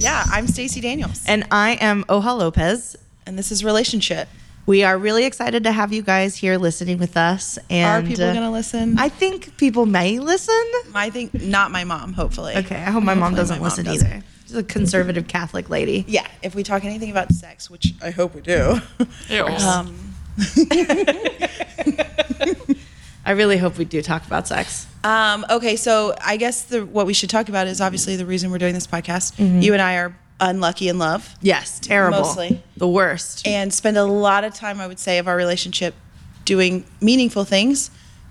Yeah, I'm Stacey Daniels, And I am Oha Lopez. and this is Relationship. We are really excited to have you guys here listening with us. And Are people uh, gonna listen? I think people may listen. I think not my mom. Hopefully. Okay, I hope my mom doesn't my mom listen doesn't. either. She's a conservative Catholic lady. Yeah, if we talk anything about sex, which I hope we do. um, I really hope we do talk about sex. Um, okay, so I guess the what we should talk about is obviously the reason we're doing this podcast. Mm-hmm. You and I are unlucky in love Yes, terrible. Mostly. The worst. and spend a lot of time, I would say, of our relationship doing meaningful things.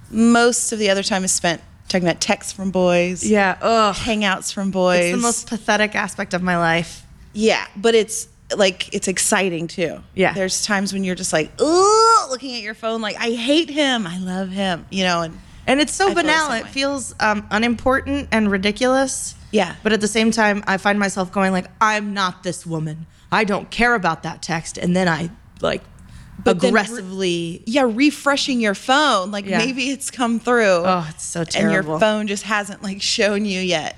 Most of the other time is spent talking about texts from boys, yeah, ugh. hangouts from boys. It's the most pathetic aspect of my life. Yeah, but it's like it's exciting too. Yeah. There's times when you're just like, ooh, looking at your phone, like I hate him, I love him, you know, and And it's so I banal. It feels um, unimportant and ridiculous. Yeah. But at the same time, I find myself going like, I'm not this woman. I don't care about that text. And then I like But then re- aggressively. yeah, refreshing your phone, like Yeah. maybe it's come through. oh, it's so terrible. and your phone just hasn't like shown you yet.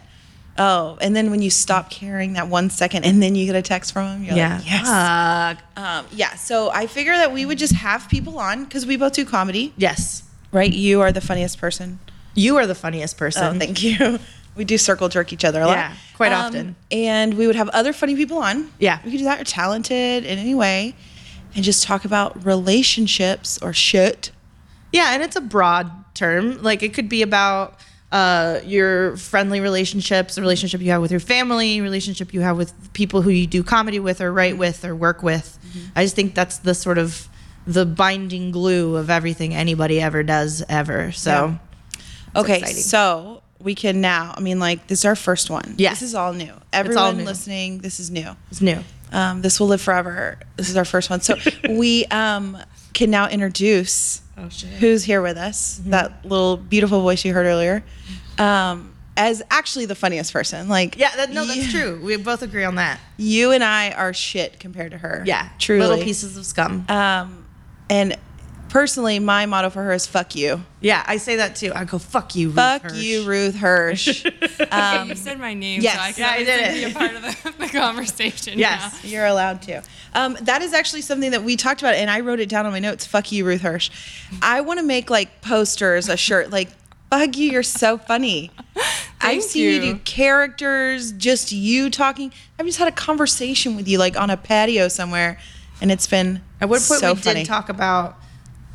Oh, and then when you stop caring that one second, and then you get a text from him, you're yeah. like, yes. Fuck. Um, yeah. So I figure that we would just have people on because we both do comedy, yes. Right? You are the funniest person. You are the funniest person. Oh, thank you. We do circle jerk each other a lot. Yeah, quite Um, often. And we would have other funny people on. Yeah. We could do that or talented in any way and just talk about relationships or shit. Yeah, and it's a broad term. Like it could be about uh, your friendly relationships, the relationship you have with your family, relationship you have with people who you do comedy with or write with or work with. I just think that's the sort of the binding glue of everything anybody ever does ever. So Okay. exciting. So we can now, I mean, like, this is our first one. Yes. This is all new. Everyone all new. listening, this is new. it's new. Um, this will live forever. This is our first one. So we um, can now introduce Oh who's here with us, Mm-hmm. that little beautiful voice you heard earlier, um, as actually the funniest person. Like, Yeah, that, no, that's you, true. We both agree on that. You and I are shit compared to her. Yeah, truly. Little pieces of scum. Um, and personally, my motto for her is "fuck you." yeah, I say that too. I go, fuck you, Ruth Fuck Hirsch." you, Ruth Hirsch. Um, you said my name, yes. so I can Yeah, I did obviously it. be a part of the, the conversation. Yes. You're allowed to. Um, that is actually something that we talked about, and I wrote it down on my notes. Fuck you, Ruth Hirsch. I want to make like posters, a shirt, like "Fuck you, you're so funny." I've Thank seen you. you. do characters, just you talking. I've just had a conversation with you, like on a patio somewhere, and it's been At one point, so we funny. did talk about,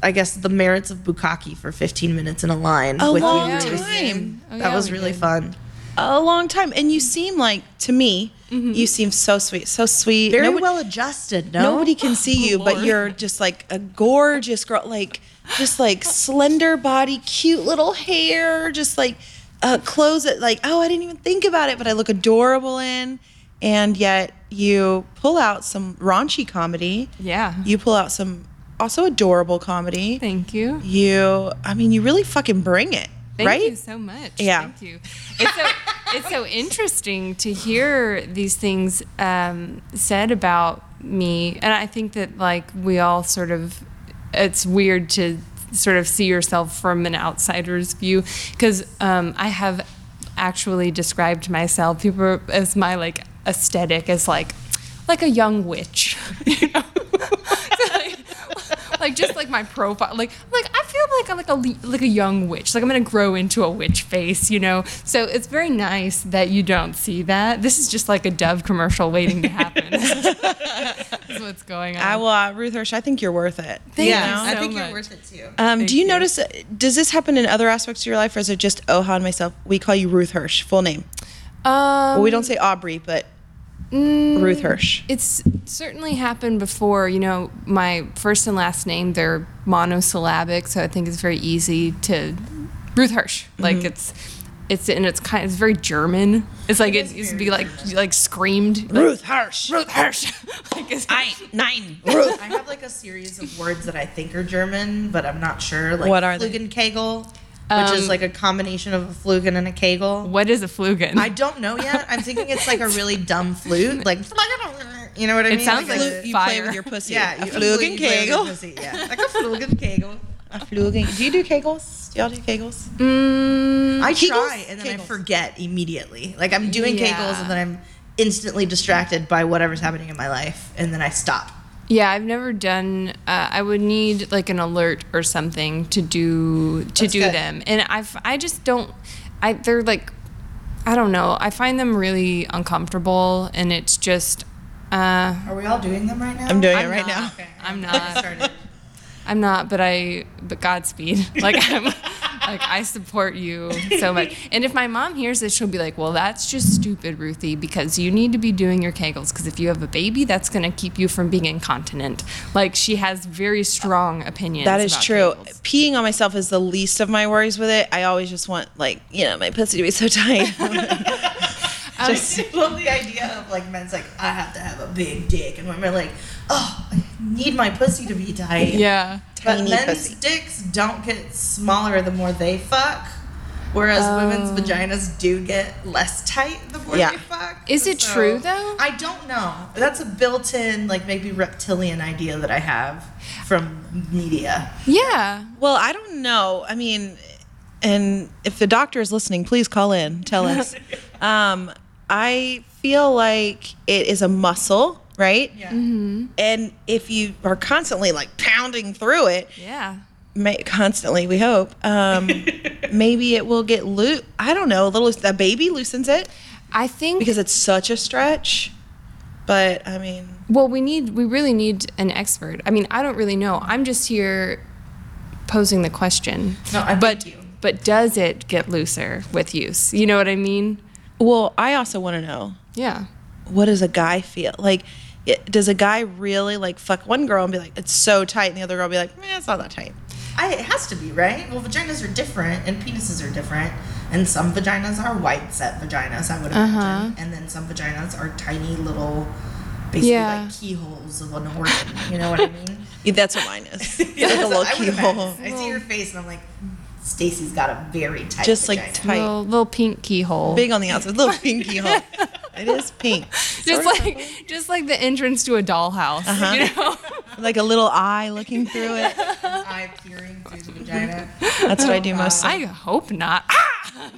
I guess, the merits of bukkake for 15 minutes in a line. A with you, long Ruth. time. Oh, That yeah, was really did. fun. a long time, and you seem like to me, you seem so sweet, so sweet. Very Nobody- well adjusted. No, Nobody can see you, but you're just like a gorgeous girl, like just like slender body, cute little hair, just like uh, clothes that like oh I didn't even think about it, but I look adorable in, and yet you pull out some raunchy comedy. Yeah. You pull out some also adorable comedy. Thank you. You, I mean, you really fucking bring it, right? Thank right? you so much. Yeah. Thank you. It's so it's so interesting to hear these things um, said about me, and I think that like we all sort of, it's weird to sort of see yourself from an outsider's view because um, I have actually described myself people as my like aesthetic as like like a young witch. You know? So, like, like just like my profile like like i feel like i'm like a like a young witch like i'm gonna grow into a witch face you know so it's very nice that you don't see that this is just like a dove commercial waiting to happen is what's going on I will, uh, Ruth Hirsch. I think you're worth it. Thank yeah, you I so think you're worth it too. Um, do you, you. notice? uh, Does this happen in other aspects of your life, or is it just Oha and myself? We call you Ruth Hirsch, full name. um, Well, we don't say Aubrey, but Mm, ruth Hirsch. it's certainly happened before you know my first and last name they're monosyllabic so i think it's very easy to ruth hirsch mm-hmm. like it's it's and it's kind it's very german it's like it, used to be like like screamed like, Ruth Hirsch. ruth hirsch like it's, nine. Ruth. I have like a series of words that I think are German, but I'm not sure. Like What are they? Flugenkegel, which is Um, like a combination of a flugen and a kegel. what is a flugen I don't know yet. I'm thinking it's like a really dumb flute, like you know what I mean. It mean? sounds like, like a- You play with your pussy. yeah, a you- Flugen you play with your Kegel. pussy, Yeah, like a Flugenkegel. A Flugen. Do you do kegels? Do y'all do kegels? mm, I Kegels? try and then I forget immediately. Like I'm doing Yeah. kegels and then I'm instantly distracted by whatever's happening in my life, and then I stop. Yeah, I've never done. Uh, I would need like an alert or something to do to That's do good. them, and I've I just don't. I they're like, I don't know. I find them really uncomfortable, and it's just. Uh, Are we all doing them right now? I'm doing I'm it right not. now. Okay. I'm not. Started. I'm not, but I, but Godspeed. Like I'm, like I support you so much. And if my mom hears this, she'll be like, "Well, that's just stupid, Ruthie, because you need to be doing your Kegels. Because if you have a baby, that's going to keep you from being incontinent." Like she has very strong opinions. That is about true. Kegels. Peeing on myself is the least of my worries with it. I always just want like, you know, my pussy to be so tight. I just love the idea of like men's like I have to have a big dick, and women are like, oh, I need my pussy to be tight. Yeah. But Tiny men's pussy. dicks don't get smaller the more they fuck, whereas women's vaginas do get less tight the more Yeah. they fuck. Is it true, though? I don't know. That's a built-in like maybe reptilian idea that I have from media. Yeah. well, I don't know. I mean, and if the doctor is listening, please call in, tell us. um, I feel like it is a muscle, right? Yeah. And if you are constantly like pounding through it, Yeah. may, constantly, we hope, um, maybe it will get loose. I don't know. A little, the baby loosens it I think because it's such a stretch. But I mean, Well, we need we really need an expert. I mean, I don't really know. I'm just here posing the question. No, I but thank you. but does it get looser with use? You know what I mean? well, I also want to know Yeah. what does a guy feel like? It, does a guy really like fuck one girl and be like, it's so tight, and the other girl be like, eh, it's not that tight? I, it has to be right. Well, vaginas are different and penises are different, and some vaginas are wide set vaginas. I would imagine, Uh-huh. and then some vaginas are tiny little, basically Yeah. like keyholes of an organ. You know what I mean? Yeah, that's what mine is. It's Yeah, like a little what I would keyhole. I see your face and I'm like, Stacey's got a very tight. just like vagina. tight, Little little pink keyhole. big on the outside, little pink keyhole. It is pink, just Sort of like just like the entrance to a dollhouse. Uh-huh. You know? like a little eye looking through it. eye peering through the vagina. That's what I do most. I hope not. Ah!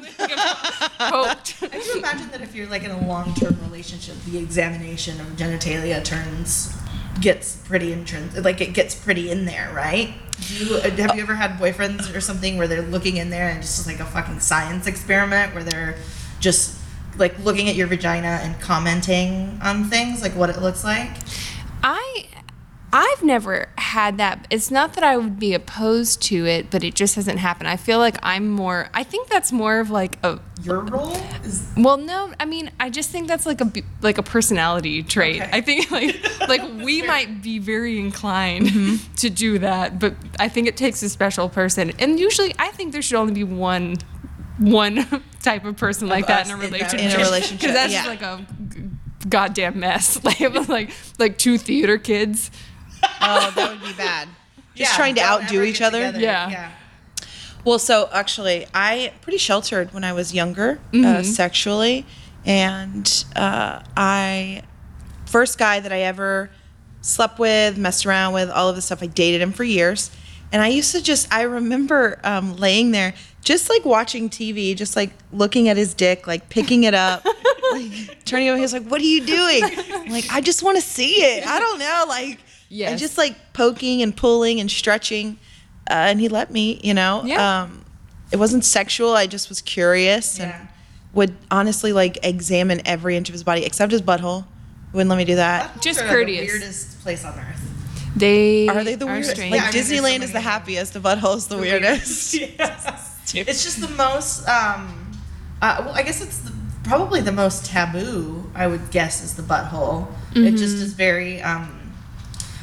Hoped. I do imagine that if you're like in a long-term relationship, the examination of genitalia turns gets pretty intrinsic. Like it gets pretty in there, right? Do you, uh, have you ever had boyfriends or something where they're looking in there and just like a fucking science experiment where they're just like looking at your vagina and commenting on things like what it looks like? I I've never had that. It's not that I would be opposed to it, but it just hasn't happened. I feel like I'm more I think that's more of like a Your role is well, no, I mean, I just think that's like a like a personality trait. Okay. I think like like we might be very inclined Mm-hmm. to do that, but I think it takes a special person. And usually, I think there should only be one one type of person like that in a us in that- relationship. In a relationship, because that's yeah. just like a goddamn mess. Like like like two theater kids. Oh, that would be bad. Just Yeah, trying to outdo each other. together. Yeah. yeah. Well, so actually, I pretty sheltered when I was younger, uh, Mm-hmm. sexually, and uh, I first guy that I ever slept with, messed around with, all of this stuff. I dated him for years, and I used to just. I remember um, laying there, just like watching TV, just like looking at his dick, like picking it up. like, turning over, he was like, "What are you doing?" I'm like, I just want to see it. I don't know, like, and just like poking and pulling and stretching, uh, and he let me, you know. Yeah. Um, it wasn't sexual. I just was curious and Yeah. would honestly like examine every inch of his body except his butthole. Wouldn't let me do that. Buttholes Just are courteous. The weirdest place on earth. They Are they the weirdest? strange. Like Yeah, I mean, there's so Disneyland is the happiest. The butthole's the, weirdest. It's just the most. Um, uh, well, I guess it's the, probably the most taboo. I would guess is the butthole. It just is very. Um,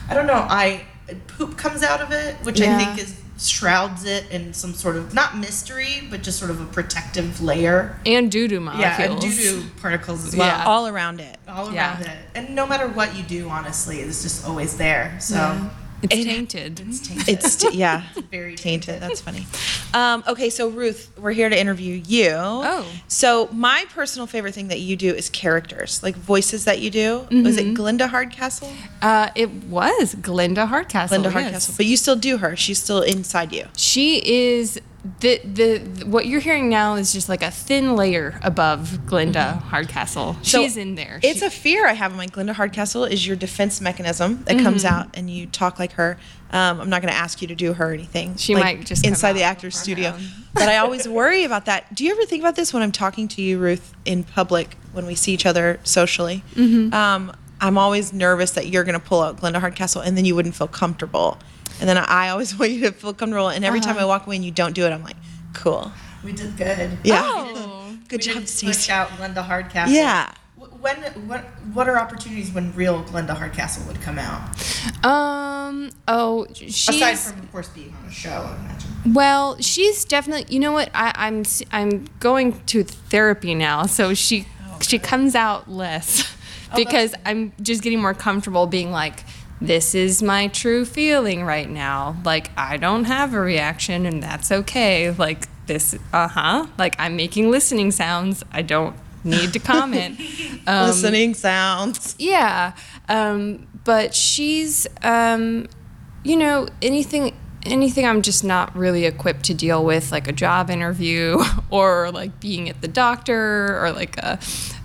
I don't know. I poop comes out of it, which I think is shrouds it in some sort of not mystery, but just sort of a protective layer. and doo doo Yeah, and molecules. doo doo particles as well. Yeah. All around it. All Yeah. around it, and no matter what you do, honestly, it's just always there. So Yeah. It's It- tainted. it's tainted. It's t- yeah, very tainted. That's funny. Um, okay, so Ruth, we're here to interview you. Oh. So my personal favorite thing that you do is characters, like voices that you do. Was it Glinda Hardcastle? Uh, it was Glinda Hardcastle. Glinda yes. Hardcastle, but you still do her. She's still inside you. She is the, the what you're hearing now is just like a thin layer above Glinda Hardcastle. So She's in there. It's She- a fear I have in my Glinda Hardcastle is your defense mechanism that comes Mm-hmm. out and you talk like her. Um, I'm not going to ask you to do her or anything. She like, might just inside the actor's studio. but I always worry about that. Do you ever think about this when I'm talking to you, Ruth, in public when we see each other socially? Mm-hmm. Um, I'm always nervous that you're going to pull out Glinda Hardcastle and then you wouldn't feel comfortable. And then I always want you to feel comfortable. And every Uh-huh. time I walk away and you don't do it, I'm like, cool. We did good. Yeah. Oh. Good we job, didn't Stacey. push out Glinda Hardcastle. Yeah. When what what are opportunities when real Glinda Hardcastle would come out? um. Oh, she's Aside from of course being on a show, I imagine. Well, she's definitely. You know what? I, I'm I'm going to therapy now, so she she comes out less because I'm just getting more comfortable being like, this is my true feeling right now. Like I don't have a reaction, and that's okay. Like this, uh huh. Like I'm making listening sounds. I don't need to comment. Um, Listening sounds. yeah, um, but she's, um, you know, anything, anything I'm just not really equipped to deal with, like a job interview or like being at the doctor or like a,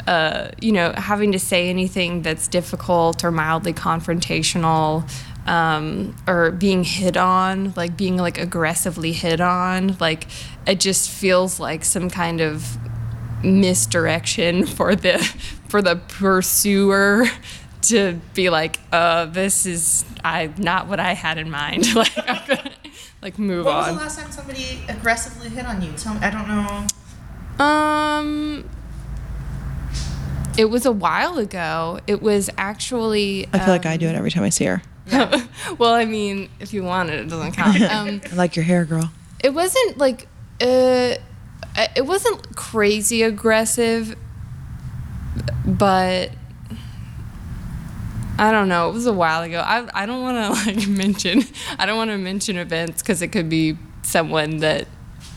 uh, you know, having to say anything that's difficult or mildly confrontational. Um, or being hit on, like being like aggressively hit on, like it just feels like some kind of misdirection for the for the pursuer to be like uh this is i not what i had in mind like gonna, like move When was the on last time somebody aggressively hit on you? Tell me. I don't know. um it was a while ago it was actually I feel like I do it every time I see her. well i mean if you want it it doesn't count um I like your hair, girl. it wasn't like uh it wasn't crazy aggressive but I don't know. It was a while ago. I I don't want to like mention. I don't want to mention events because it could be someone that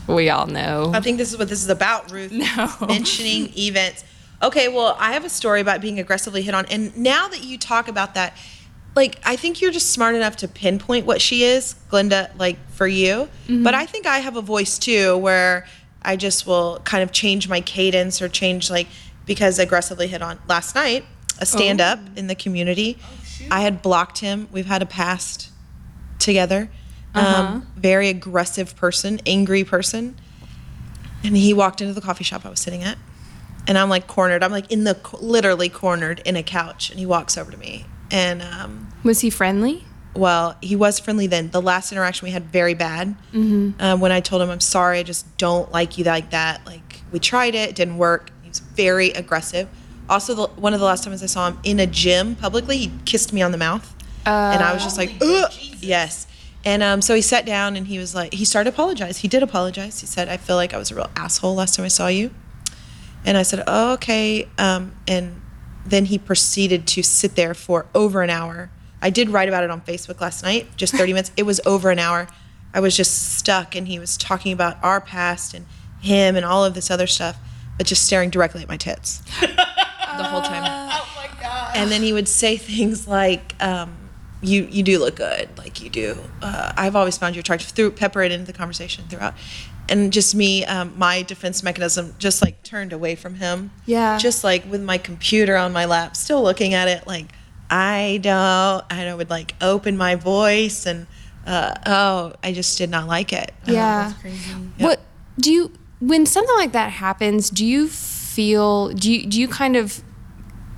we all know. I think this is what this is about, Ruth. No. Mentioning events. Okay, well, I have a story about being aggressively hit on. And now that you talk about that, like, I think you're just smart enough to pinpoint what she is, Glinda, like, for you. But I think I have a voice too where I just will kind of change my cadence or change, like, because aggressively hit on. Last night, a stand up in the community, Oh, I had blocked him. We've had a past together. Uh Um, very aggressive person, angry person. And he walked into the coffee shop I was sitting at. And I'm like cornered. I'm like in the literally cornered in a couch. And he walks over to me. And um, Was he friendly? well, he was friendly then. The last interaction we had very bad. Um, when I told him I'm sorry, I just don't like you like that. Like we tried it, it didn't work. He was very aggressive. Also, the, one of the last times I saw him in a gym publicly, he kissed me on the mouth, and I was just like, Ugh! yes. And um, so he sat down and he was like, he started to apologize. He did apologize. He said, I feel like I was a real asshole last time I saw you. And I said, oh, okay. Um, and then he proceeded to sit there for over an hour. I did write about it on Facebook last night, just 30 minutes. It was over an hour. I was just stuck, and he was talking about our past and him and all of this other stuff, but just staring directly at my tits the whole time. Oh my god. And then he would say things like, um, "You you do look good, like you do. Uh, I've always found you attractive." Through pepper it into the conversation throughout, and just me, um, my defense mechanism just like turned away from him. Yeah. Just like with my computer on my lap, still looking at it, like I don't. And I would like open my voice and. Uh, oh, I just did not like it. Yeah. crazy. What do you when something like that happens? Do you feel? Do you do you kind of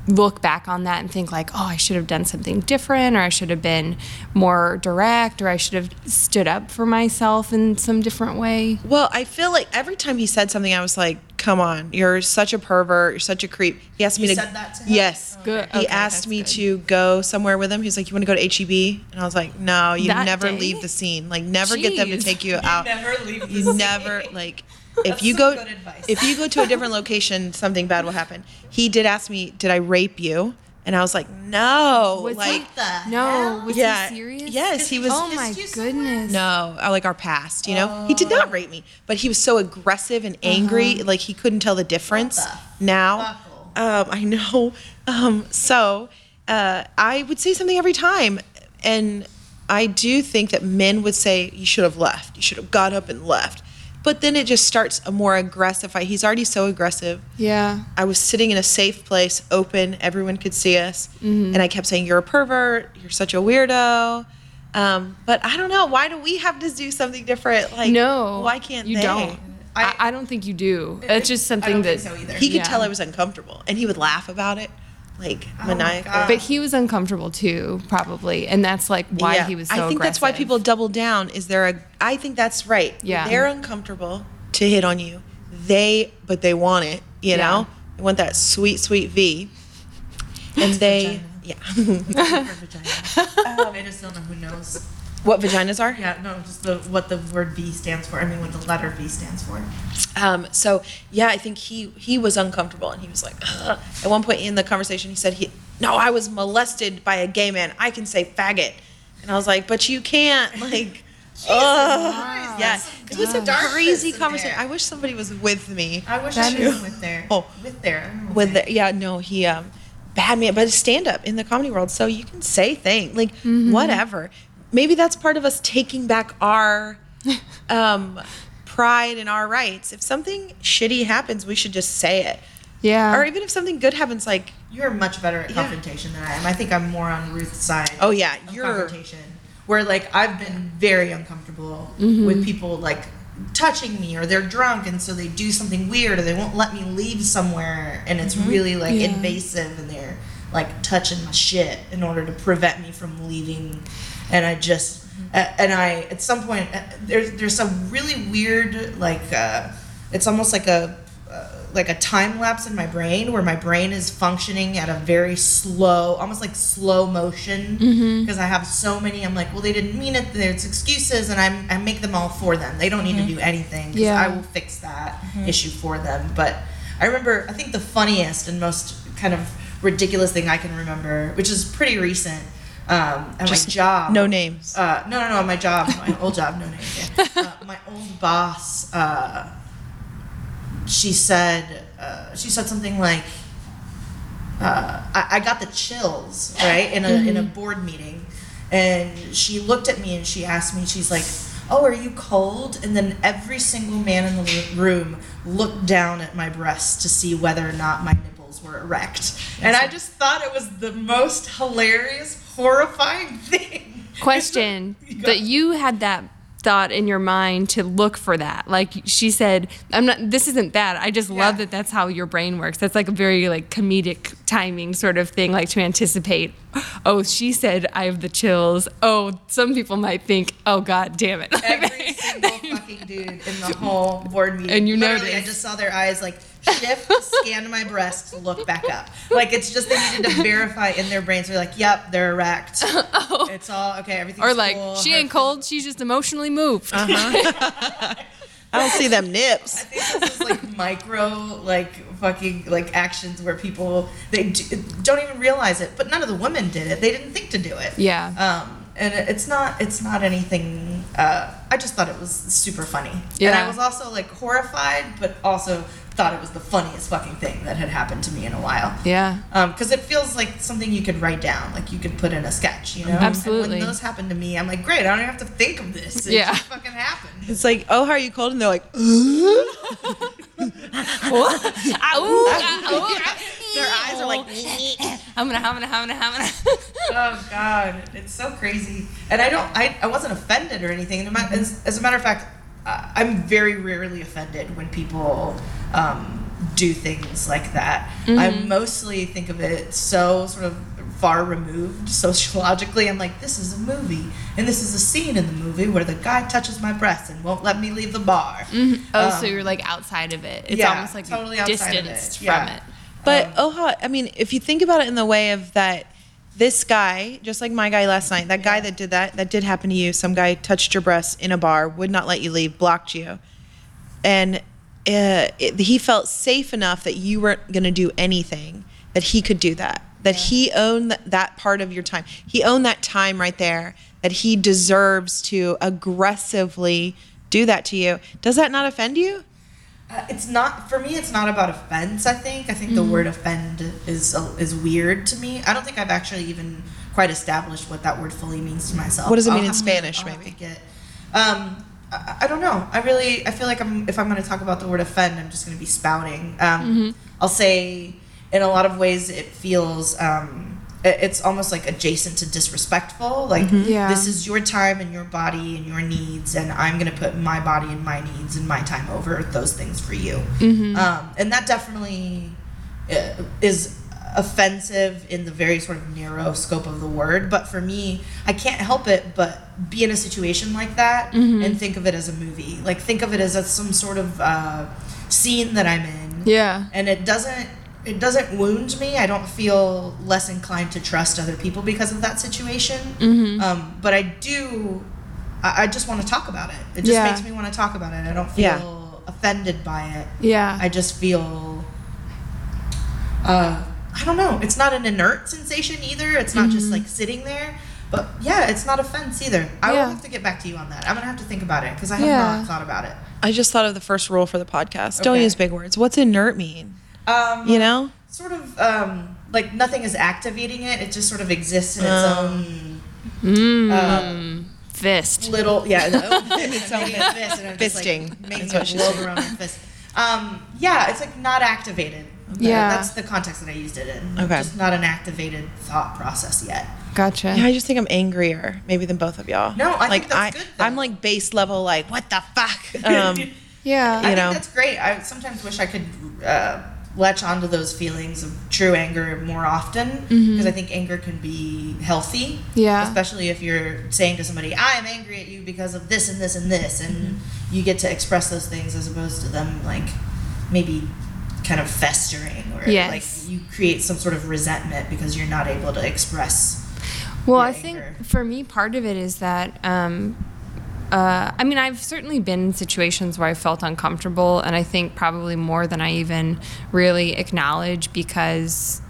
look back on that and think like, oh, I should have done something different, or I should have been more direct, or I should have stood up for myself in some different way? Well, I feel like every time he said something, I was like, "Come on, you're such a pervert. You're such a creep." He asked me You to. said that to him? Yes. Oh, good. okay, He Okay, asked me good. to go somewhere with him. He was like, "You want to go to HEB?" And I was like, "No, you That never day? leave the scene. Like, never get them to take you out. never leave You the never like." If you go, good advice. if you go to a different location, something bad will happen. He did ask me, "Did I rape you?" And I was like, "No." Was like, What the No, hell? was Yeah. he serious? Yes, he was- Oh my Kissed you goodness. No, I like our past, you know? He did not rape me, but he was so aggressive and angry, like he couldn't tell the difference. Uh-huh. The now, um, I know. Um, so uh, I would say something every time. And I do think that men would say, you should have left. You should have got up and left. But then it just starts a more aggressive fight. He's already so aggressive. Yeah. I was sitting in a safe place, open, everyone could see us, and I kept saying, "You're a pervert. You're such a weirdo." Um, but I don't know. Why do we have to do something different? Like, No. why can't you they? don't? I, I don't think you do. It's just I something don't that. think so either. He could Yeah. tell I was uncomfortable, and he would laugh about it, like Oh my maniacally. But he was uncomfortable too, probably, and that's like why Yeah. he was so I think that's why people double down. Is there a? I think that's right. Yeah. they're uncomfortable to hit on you. They, but they want it. You Yeah. know, they want that sweet, sweet V. And they, yeah. Oh, I just don't know who knows. What vaginas are? Yeah, no, just the what the word V stands for. I mean, what the letter V stands for. Um, so yeah, I think he he was uncomfortable, and he was like, Ugh. at one point in the conversation, he said, "He no, I was molested by a gay man. I can say faggot," and I was like, "But you can't." Like, ugh. yeah, it was a darkness crazy conversation. there. I wish somebody was with me. I wish That I was with there. Oh. with there. With the, yeah, no, he um, bad man, but stand up in the comedy world, so you can say things like whatever. Maybe that's part of us taking back our um, pride and our rights. If something shitty happens, we should just say it. Yeah. Or even if something good happens, like, You're much better at Yeah. confrontation than I am. I think I'm more on Ruth's side. oh yeah, of you're confrontation. Where like I've been very uncomfortable Mm-hmm. with people like touching me or they're drunk and so they do something weird or they won't let me leave somewhere and it's Mm-hmm. really like Yeah. invasive and they're like touching my shit in order to prevent me from leaving and I just Mm-hmm. and I at some point uh, there's there's some really weird like uh, it's almost like a uh, like a time lapse in my brain where my brain is functioning at a very slow almost like slow motion. Because I have so many I'm like well they didn't mean it there's excuses and I'm, I make them all for them. They don't need to do anything Yeah. I will fix that issue for them. But I remember I think the funniest and most kind of ridiculous thing I can remember which is pretty recent um, at Just my job no names. uh, no, no, no. My job, my old job, no names. Yeah. Uh, my old boss. Uh, she said. Uh, she said something like, uh, I, "I got the chills right in a in a board meeting," and she looked at me and she asked me. She's like, "Oh, are you cold?" And then every single man in the room looked down at my breasts to see whether or not my nipples were erect, and I just thought it was the most hilarious, horrifying thing. question. That you had that thought in your mind to look for that. Like she said i'm not this isn't bad. i just love that that's how your brain works. That's like a very like comedic timing sort of thing like to anticipate. Oh she said i have the chills. Oh some people might think oh god damn it. Every single fucking dude in the whole board meeting. And you Literally, I just saw their eyes like shift, scan my breasts, look back up. Like it's just they needed to verify in their brains. They're like, "Yep, they're erect. It's all okay. Everything's or like cool. she Her ain't cold she's just emotionally moved I don't see them nips. I think this is like micro, like fucking, like actions where people they do, don't even realize it, but none of the women did it. They didn't think to do it. Yeah. Um, and it's not, it's not anything. Uh, I just thought it was super funny. yeah. And I was also like horrified, but also thought it was the funniest fucking thing that had happened to me in a while. yeah um, Because it feels like something you could write down, like you could put in a sketch, you know? Absolutely. And when those happen to me, I'm like, great, I don't even have to think of this. It Yeah. just fucking happened. It's like, oh, how are you cold? And they're like, their eyes are like, i'm gonna i'm gonna i'm gonna i'm gonna oh god it's so crazy and i don't i, I wasn't offended or anything And as, as a matter of fact i'm very rarely offended when people um, do things like that i mostly think of it so sort of far removed sociologically i'm like this is a movie and this is a scene in the movie where the guy touches my breast and won't let me leave the bar oh so Um, you're like outside of it it's yeah, almost like totally outside of it. distanced Yeah. from it But Um, Oha, I mean, if you think about it in the way of that, this guy, just like my guy last night, that guy Yeah. that did that, that did happen to you. Some guy touched your breast in a bar, would not let you leave, blocked you, and uh, it, he felt safe enough that you weren't going to do anything. That he could do that. That he owned th- that part of your time. He owned that time right there. That he deserves to aggressively do that to you. Does that not offend you? Uh, it's not for me. It's not about offense. I think. I think the word offend is uh, is weird to me. I don't think I've actually even quite established what that word fully means to myself. What does it I'll mean in Spanish, to maybe? Um, I, I don't know. I really I feel like I'm if I'm going to talk about the word offend, I'm just going to be spouting. Um, I'll say in a lot of ways it feels um, it's almost like adjacent to disrespectful. Like Yeah. this is your time and your body and your needs, and I'm going to put my body and my needs and my time over those things for you. Um, and that definitely uh, is offensive in the very sort of narrow scope of the word but for me i can't help it but be in a situation like that and think of it as a movie. Like think of it as a, some sort of uh, scene that i'm in. Yeah. and it doesn't it doesn't wound me. I don't feel less inclined to trust other people because of that situation. Um, but i do I, I just want to talk about it. It just Yeah. makes me want to talk about it. I don't feel Yeah. offended by it. Yeah. I just feel uh I don't know. It's not an inert sensation either. It's not just like sitting there. But yeah, it's not a fence either. I Yeah. will have to get back to you on that. I'm gonna have to think about it because I have Yeah. not thought about it. I just thought of the first rule for the podcast. Don't use big words. What's inert mean? Um, You know? sort of um, like nothing is activating it. It just sort of exists in its own Mm. Fist. little yeah. No, its own a fist and I'm just, like, fisting. making That's a what she globe around my fist. Um, yeah, it's like not activated. Yeah. that's the context that I used it in. Okay. just not an activated thought process yet. Gotcha. Yeah, I just think I'm angrier maybe than both of y'all. No, I like think that's good, though. I'm like base level, like what the fuck. Um, yeah. I You know. think that's great. I sometimes wish I could uh, latch onto those feelings of true anger more often because I think anger can be healthy. Yeah. Especially if you're saying to somebody, "I am angry at you because of this and this and this," and you get to express those things as opposed to them like maybe kind of festering or Yes. like you create some sort of resentment because you're not able to express. Well, I think for me, part of it is that. Um, uh, I mean, I've certainly been in situations where I felt uncomfortable, and I think probably more than I even really acknowledge because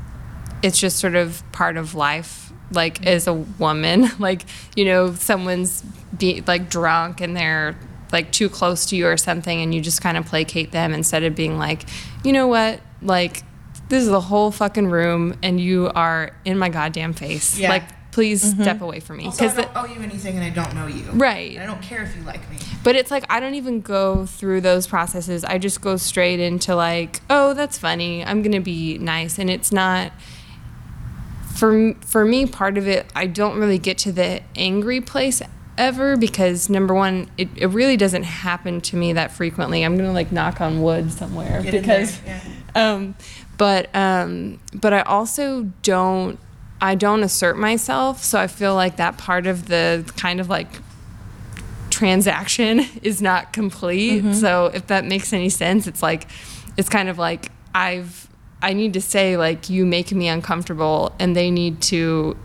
it's just sort of part of life. Like as a woman, like you know, someone's be like drunk and they're like too close to you or something, and you just kind of placate them instead of being like, you know what, like this is the whole fucking room, and you are in my goddamn face. Yeah. Like, please mm-hmm. step away from me. Because I the- don't owe you anything, and I don't know you. Right. And I don't care if you like me. but it's like I don't even go through those processes. I just go straight into like, oh, that's funny. I'm gonna be nice, and it's not. For for me, part of it, I don't really get to the angry place ever because number one, it, it really doesn't happen to me that frequently. I'm gonna like knock on wood somewhere Get because, yeah. um, but um, but I also don't. I don't assert myself, so I feel like that part of the kind of like transaction is not complete. So if that makes any sense, it's like it's kind of like I've I need to say like you make me uncomfortable and they need to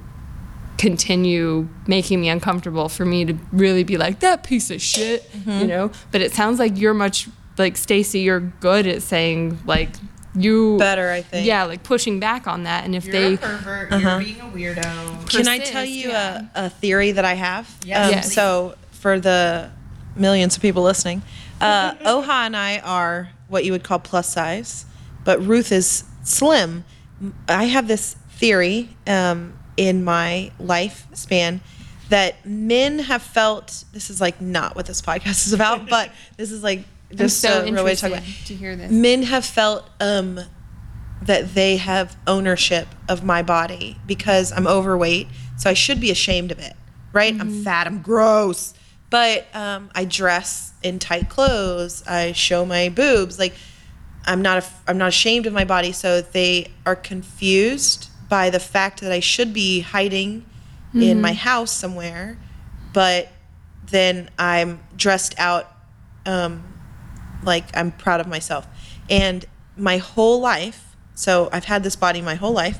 continue making me uncomfortable for me to really be like that piece of shit, you know? But it sounds like you're much like Stacey, you're good at saying like you Better, I think. Yeah, like pushing back on that and if You're they a pervert. You're being a weirdo. Can I tell you yeah. a, a theory that I have? Yes. Um, Yes. So for the millions of people listening, uh, Oha and I are what you would call plus size, but Ruth is slim. I have this theory um, in my lifespan that men have felt. This is like not what this podcast is about, but this is like I'm so a real way to talk about. to hear this. Men have felt um, that they have ownership of my body because I'm overweight, so I should be ashamed of it, right? I'm fat, I'm gross, but um, I dress in tight clothes, I show my boobs, like I'm not a, I'm not ashamed of my body, so they are confused by the fact that I should be hiding in my house somewhere, but then I'm dressed out um, like I'm proud of myself. And my whole life, so I've had this body my whole life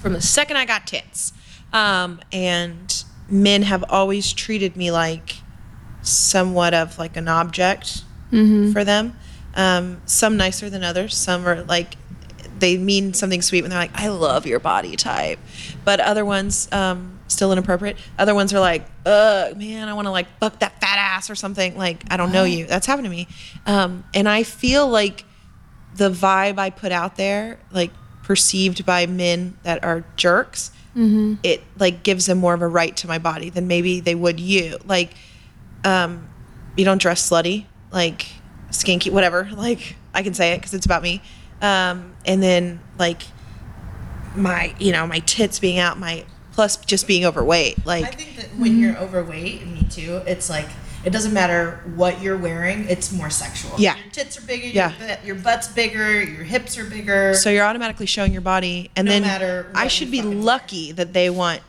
from the second I got tits. Um, and men have always treated me like somewhat of like an object for them. Um, some nicer than others. Some are like they mean something sweet when they're like, "I love your body type," but other ones um, still inappropriate. Other ones are like, "Ugh, man, I want to like fuck that fat ass or something." Like I don't know you. That's happened to me, um, and I feel like the vibe I put out there, like perceived by men that are jerks, it like gives them more of a right to my body than maybe they would you. Like, um, you don't dress slutty, like skinky, whatever. Like I can say it because it's about me. Um, and then like my, you know, my tits being out, my plus just being overweight. Like I think that when you're overweight, me too, it's like it doesn't matter what you're wearing; it's more sexual. Yeah. your tits are bigger. Yeah. your, butt- your butt's bigger. Your hips are bigger. So you're automatically showing your body, and No then I should be fucking wear. lucky that they want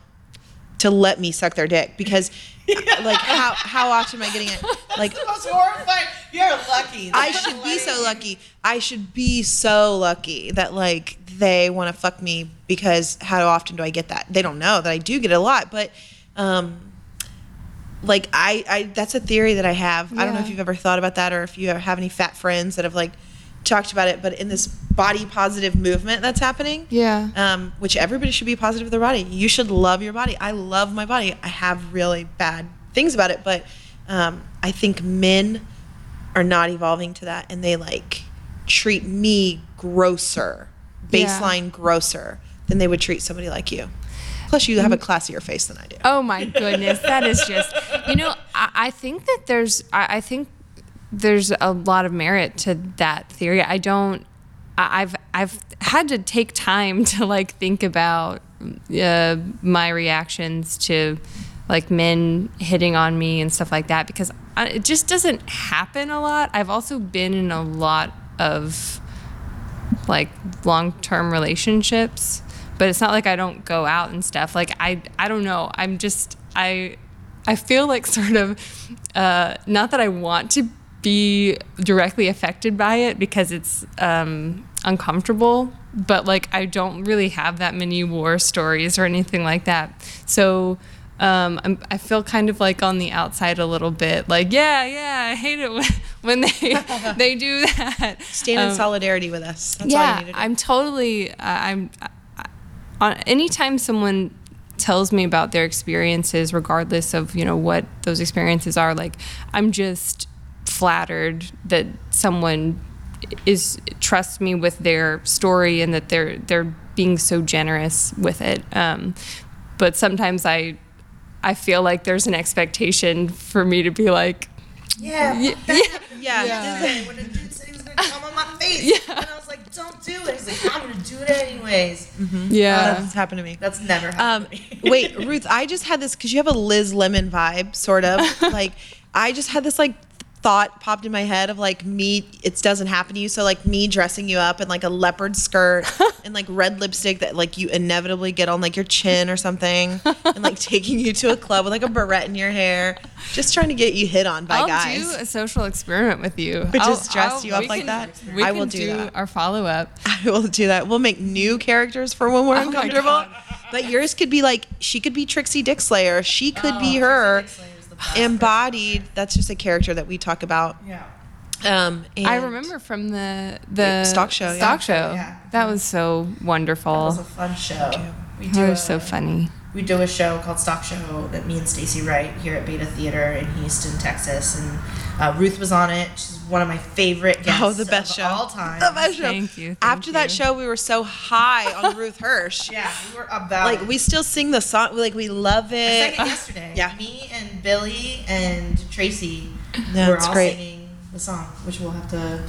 to let me suck their dick because, like, how how often am I getting it? Like, the most horrifying. You're lucky. I should be so lucky. I should be so lucky that like they want to fuck me because how often do I get that? They don't know that I do get it a lot, but um like I I that's a theory that I have. I don't know if you've ever thought about that or if you have any fat friends that have like talked about it, but in this body positive movement that's happening, Yeah. um, which everybody should be positive with their body. You should love your body. I love my body. I have really bad things about it, but um, I think men are not evolving to that, and they like treat me grosser, Yeah. baseline grosser than they would treat somebody like you. Plus, you have a classier face than I do. Oh my goodness, that is just you know I, I think that there's I, I think there's a lot of merit to that theory. I don't I've I've had to take time to like think about uh, my reactions to like men hitting on me and stuff like that because I, it just doesn't happen a lot. I've also been in a lot of like long-term relationships but it's not like i don't go out and stuff like i i don't know i'm just i i feel like sort of uh not that i want to be directly affected by it because it's um uncomfortable but like i don't really have that many war stories or anything like that so um, I'm, I feel kind of like on the outside a little bit, like yeah, yeah. I hate it when, when they they do that. Stand in Um, solidarity with us. That's all yeah, you need to. I'm totally. Uh, I'm. I, on anytime someone tells me about their experiences, regardless of you know what those experiences are, like I'm just flattered that someone is trusts me with their story and that they're they're being so generous with it. Um, but sometimes I. I feel like there's an expectation for me to be like, yeah. yeah, yeah. yeah. When a dude said he was gonna come on my face, and I was like, "Don't do it." He's like, "I'm gonna do it anyways." yeah. That's happened to me. That's never Um, happened to me. wait, Ruth, I just had this because you have a Liz Lemon vibe, sort of. like, I just had this like thought popped in my head of like me. It doesn't happen to you, so like me dressing you up in like a leopard skirt and like red lipstick that like you inevitably get on like your chin or something, and like taking you to a club with like a barrette in your hair, just trying to get you hit on by I'll guys. do a social experiment with you. But I'll- just dress I'll- you up like can- that? We I can will do that. Our follow up. I will do that. We'll make new characters for when we're Oh uncomfortable. But yours could be like she could be Trixie Dickslayer. She could Oh, be her embodied. That's just a character that we talk about. Yeah. Um, and I remember from the the Stock show, yeah. Stock show. Yeah. That was so wonderful. It was a fun show. We That a- was so funny. we do a show called Stock Show that me and Stacey write here at Beta Theater in Houston, Texas, and uh, Ruth was on it. She's one of my favorite guests Oh, the best of show. all time. The best show. Thank you, thank After that show, we were so high on Ruth Hirsch. Yeah, we were about Like we still sing the song. Like we love it. I it. sang it yesterday. Yeah. Me and Billy and Tracy Yeah, were it's all great. singing the song, which we'll have to.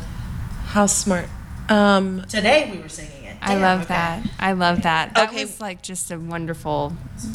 How smart. Um, Today we were singing it. I love okay. that. I love that. That Okay. was like just a wonderful,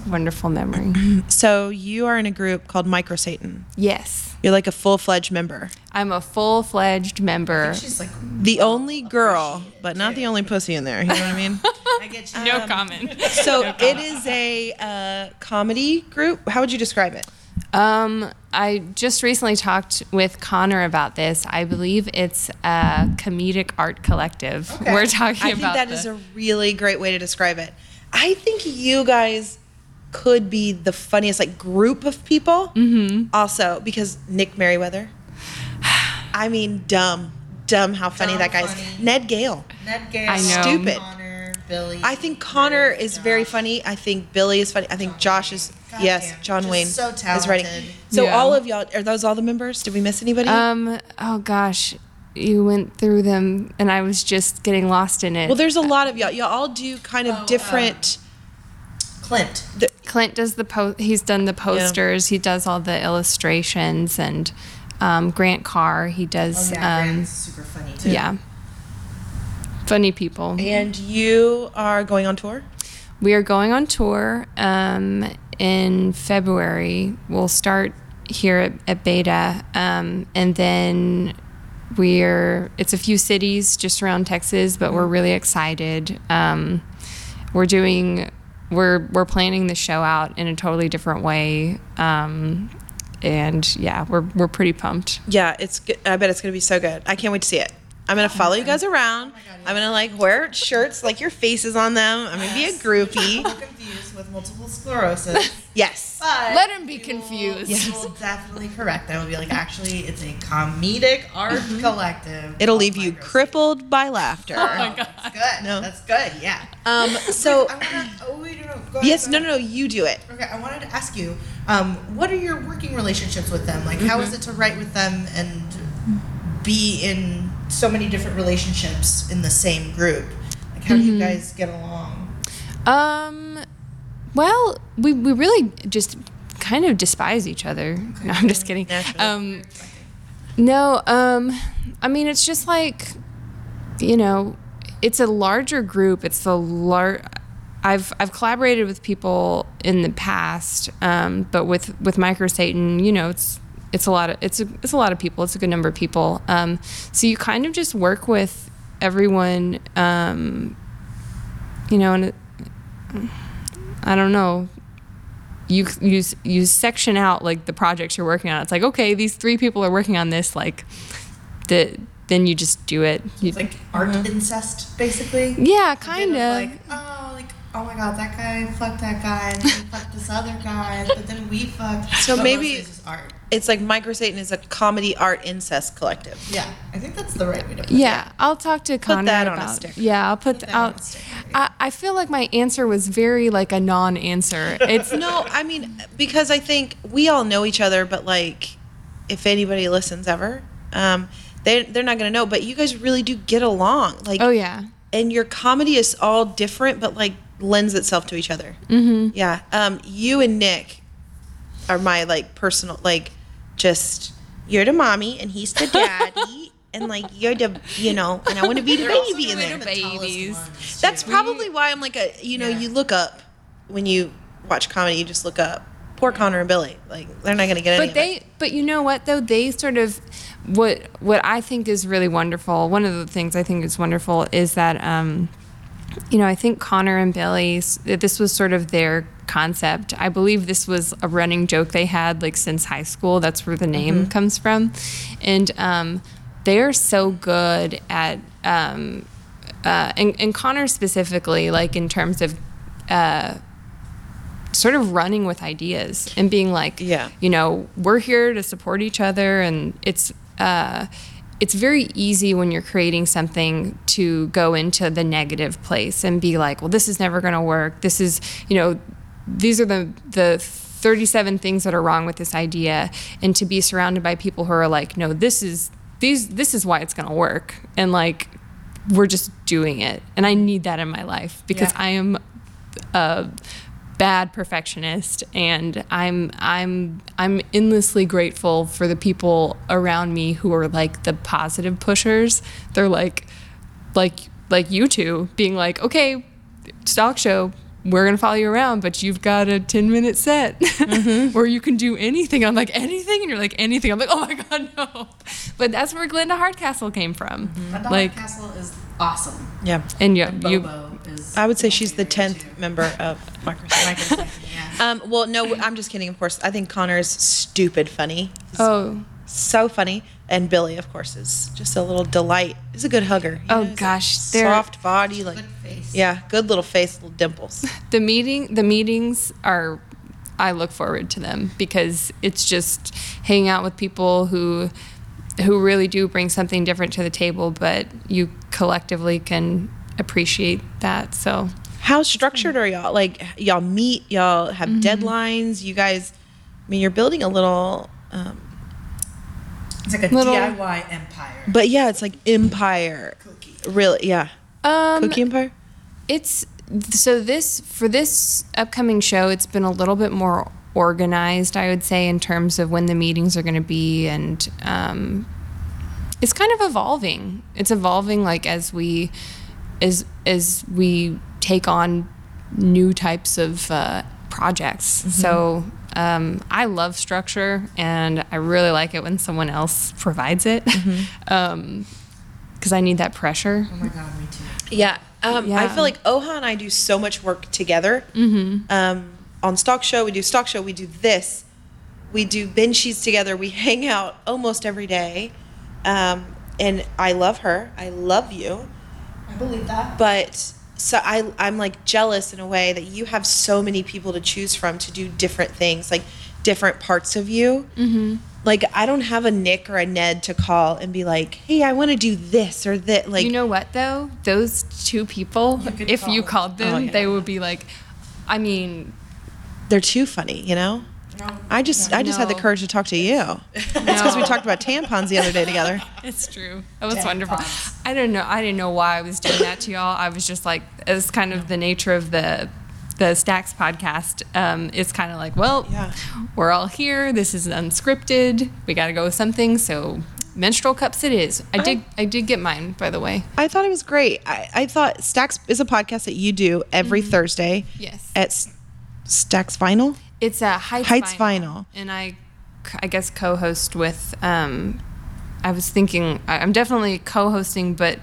wonderful memory. so you are in a group called Micro Satan. yes. You're like a full fledged member. I'm a full fledged member. She's like, The only girl, but not the only pussy in there. You know what I mean? I get you. No comment. So it is a uh, comedy group. How would you describe it? Um, I just recently talked with Connor about this. I believe it's a comedic art collective. Okay. We're talking about I think about that the- is a really great way to describe it. I think you guys could be the funniest like group of people. Mm-hmm. Also, because Nick Merriweather. I mean, dumb, dumb. How funny Dumb that guy's. funny. Ned Gale. Ned Gale, I know. Stupid. Connor, Billy. I think Connor is very funny. I think Billy is funny. I think Josh is God yes. damn, John just Wayne so is writing. talented. So Yeah. all of y'all are those all the members? Did we miss anybody? Um. Oh gosh, you went through them, and I was just getting lost in it. well, there's a lot of y'all. Y'all all do kind of Oh, different. Clint. Clint does the po- He's done the posters. He does all the illustrations, and um, Grant Carr. He does. um, super funny too. yeah. Funny people. And you are going on tour? We are going on tour um, in February. We'll start here at, at Beta, um, and then we're it's a few cities just around Texas, but we're really excited. Um, we're doing we're we're planning the show out in a totally different way, um, and yeah, we're we're pretty pumped. Yeah, it's. good. I bet it's gonna be so good. I can't wait to see it. I'm gonna follow you guys around. I'm gonna like wear shirts like your faces on them. I'm gonna be a groupie. confused with multiple sclerosis. Yes. But Let him be you will- confused. You will definitely correct. I will be like, actually, it's a comedic art collective. It'll leave you Micro crippled by laughter. Oh my god. That's good. No. That's good. Yeah. Um. So I wanna, oh wait, no, no. Go ahead, yes. go No. ahead. No. No. You do it. Okay, I wanted to ask you, um, what are your working relationships with them? Like, how is it to write with them and be in so many different relationships in the same group? Like, how do you guys get along? Um, well, we, we really just kind of despise each other. No, I'm just kidding. Um, no, um, I mean, it's just like, you know, it's a larger group. It's the lar- I've I've collaborated with people in the past, um, but with with Micro Satan, you know, it's it's a lot of it's a it's a lot of people. It's a good number of people. Um, so you kind of just work with everyone, um, you know, and it, I don't know. You you you section out like the projects you're working on. It's like okay, these three people are working on this. Like, the then you just do it. You, It's like art incest, basically. yeah, kind of. Like, oh, oh my god, that guy fucked that guy, and then he fucked this other guy, but then we fucked. So But maybe- mostly it's just art. It's like Micro Satan is a comedy art incest collective. Yeah, I think that's the right way to put it. Yeah, I'll talk to Connor that on a about. sticker. Yeah, I'll put, that on out. a sticker. I, I feel like my answer was very like a non-answer. It's No, I mean because I think we all know each other, but like if anybody listens ever, um, they they're not gonna know. But you guys really do get along. Like oh yeah, and your comedy is all different, but like lends itself to each other. Mm-hmm. Yeah. Um, you and Nick are my like personal like just you're the mommy and he's the daddy. And like you're the, you know, and I want to be the baby in there. babies. That's probably why I'm like a, you know, Yeah. you look up when you watch comedy. You just look up. Poor Connor and Billy. Like they're not gonna get any. but they but you know what though they sort of what what i think is really wonderful one of the things i think is wonderful is that um you know i think connor and billy this was sort of their concept. I believe this was a running joke they had like since high school. That's where the name comes from. And um they're so good at um uh and, and connor specifically like in terms of uh sort of running with ideas and being like, Yeah. you know, we're here to support each other, and it's uh, it's very easy when you're creating something to go into the negative place and be like, well, this is never going to work. This is, you know, these are the the 37 things that are wrong with this idea, and to be surrounded by people who are like, no, this is these this is why it's going to work, and like we're just doing it, and I need that in my life because Yeah. I am a bad perfectionist and I'm I'm I'm endlessly grateful for the people around me who are like the positive pushers. They're like like like you two being like, "Okay, stock show, we're going to follow you around, but you've got a 10 minute set mm-hmm. where you can do anything." I'm like, "Anything?" And you're like, "Anything." I'm like, "Oh my god, no." But that's where Glinda Hardcastle came from. Mm-hmm. Madonna Like Castle is awesome. yeah. and yeah, And you Bobo is. I would say she's the tenth member of Microsoft. Micro Um, well, no, I'm just kidding. Of course, I think Connor is stupid funny. He's Oh, so funny, and Billy, of course, is just a little delight. He's a good hugger. You Oh, he's a gosh, they're- soft body, like Good face. yeah, good little face, little dimples. the meeting the meetings are I look forward to them because it's just hanging out with people who who really do bring something different to the table, but you collectively can appreciate that. So How structured are y'all? Like y'all meet, y'all have Mm-hmm. deadlines. You guys, I mean, you're building a little. Um, It's like a Little- DIY empire. but yeah, it's like empire. Cookie. Really, yeah. um, Cookie empire. it's so this for this upcoming show, it's been a little bit more organized, I would say, in terms of when the meetings are going to be, and um, it's kind of evolving. It's evolving like as we as as we take on new types of uh, projects. Mm-hmm. So um, I love structure, and I really like it when someone else provides it, because Mm-hmm. I need that pressure. Oh my god, me too. Yeah. Um, I feel like Oha and I do so much work together. Mm-hmm. Um, on Stock Show, we do Stock Show, we do this. We do Benchies together. We hang out almost every day. Um, and I love her. I love you. I believe that. But so I, I'm like jealous in a way that you have so many people to choose from to do different things, like different parts of you. Mm-hmm. Like I don't have a Nick or a Ned to call and be like, "Hey, I want to do this or that." Like you know what though? Those two people, could if call you called them, Oh, yeah. they would be like, I mean, they're too funny, you know. I just I just had the No. courage to talk to you. It's because we talked about tampons the other day together. it's true. That was wonderful. I don't know. I didn't know why I was doing that to y'all. I was just like, it's kind of the nature of the the Stacks podcast. Um, it's kind of like, well, Yeah. we're all here. This is unscripted. We got to go with something. So menstrual cups, it is. I did. I did get mine, by the way. I thought it was great. I, I thought Stacks is a podcast that you do every Thursday Yes. at S- Stacks Vinyl. It's a Heights, Heights Vinyl, Vinyl. and I, I guess co-host with. Um, I was thinking I- I'm definitely co-hosting, but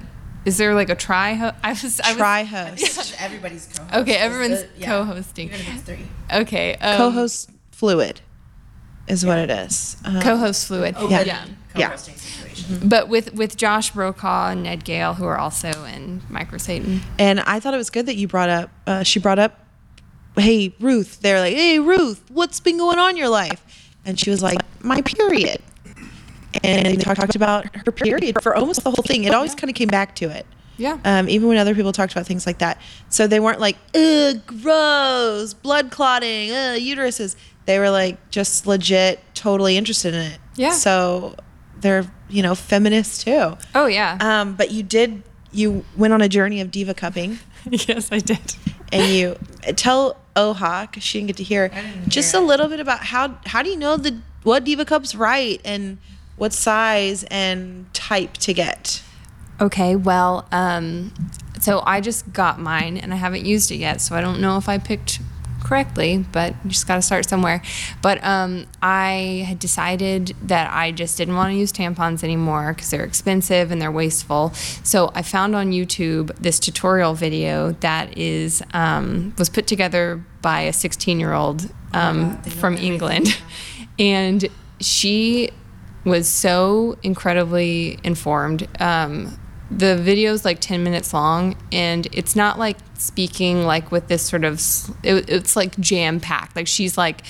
is there like a try? Ho- I was. I was Try host. Everybody's co-host. Okay, everyone's Uh, yeah. co-hosting. Even if it's three. Okay. Um, Co-host fluid is what it is. Uh, co-host fluid. Yeah. yeah. Yeah. Co-hosting situation. But with with Josh Brokaw and Ned Gale, who are also in Micro Satan. and I thought it was good that you brought up. Uh, she brought up, "Hey Ruth." They're like, "Hey Ruth, what's been going on in your life?" And she was like, "My period." And they talked, about her period for almost the whole thing. It always kind of came back to it. Yeah. Um, even when other people talked about things like that. So they weren't like, ugh, gross, blood clotting, ugh, uteruses. They were like just legit, totally interested in it. Yeah. So they're, you know, feminists too. Oh yeah. Um, but you did, you went on a journey of diva cupping yes, I did. and you tell Oha, because she didn't get to hear, just hear a little bit about how, how do you know the, what diva cup's right and what size and type to get? Okay, well, um, so I just got mine and I haven't used it yet, so I don't know if I picked correctly, but you just got to start somewhere. But um, I had decided that I just didn't want to use tampons anymore because they're expensive and they're wasteful. So I found on YouTube this tutorial video that is um, was put together by a 16 year old um, from England, and she was so incredibly informed. Um, the video's like 10 minutes long, and it's not like speaking like with this sort of, it, it's like jam packed. Like she's like,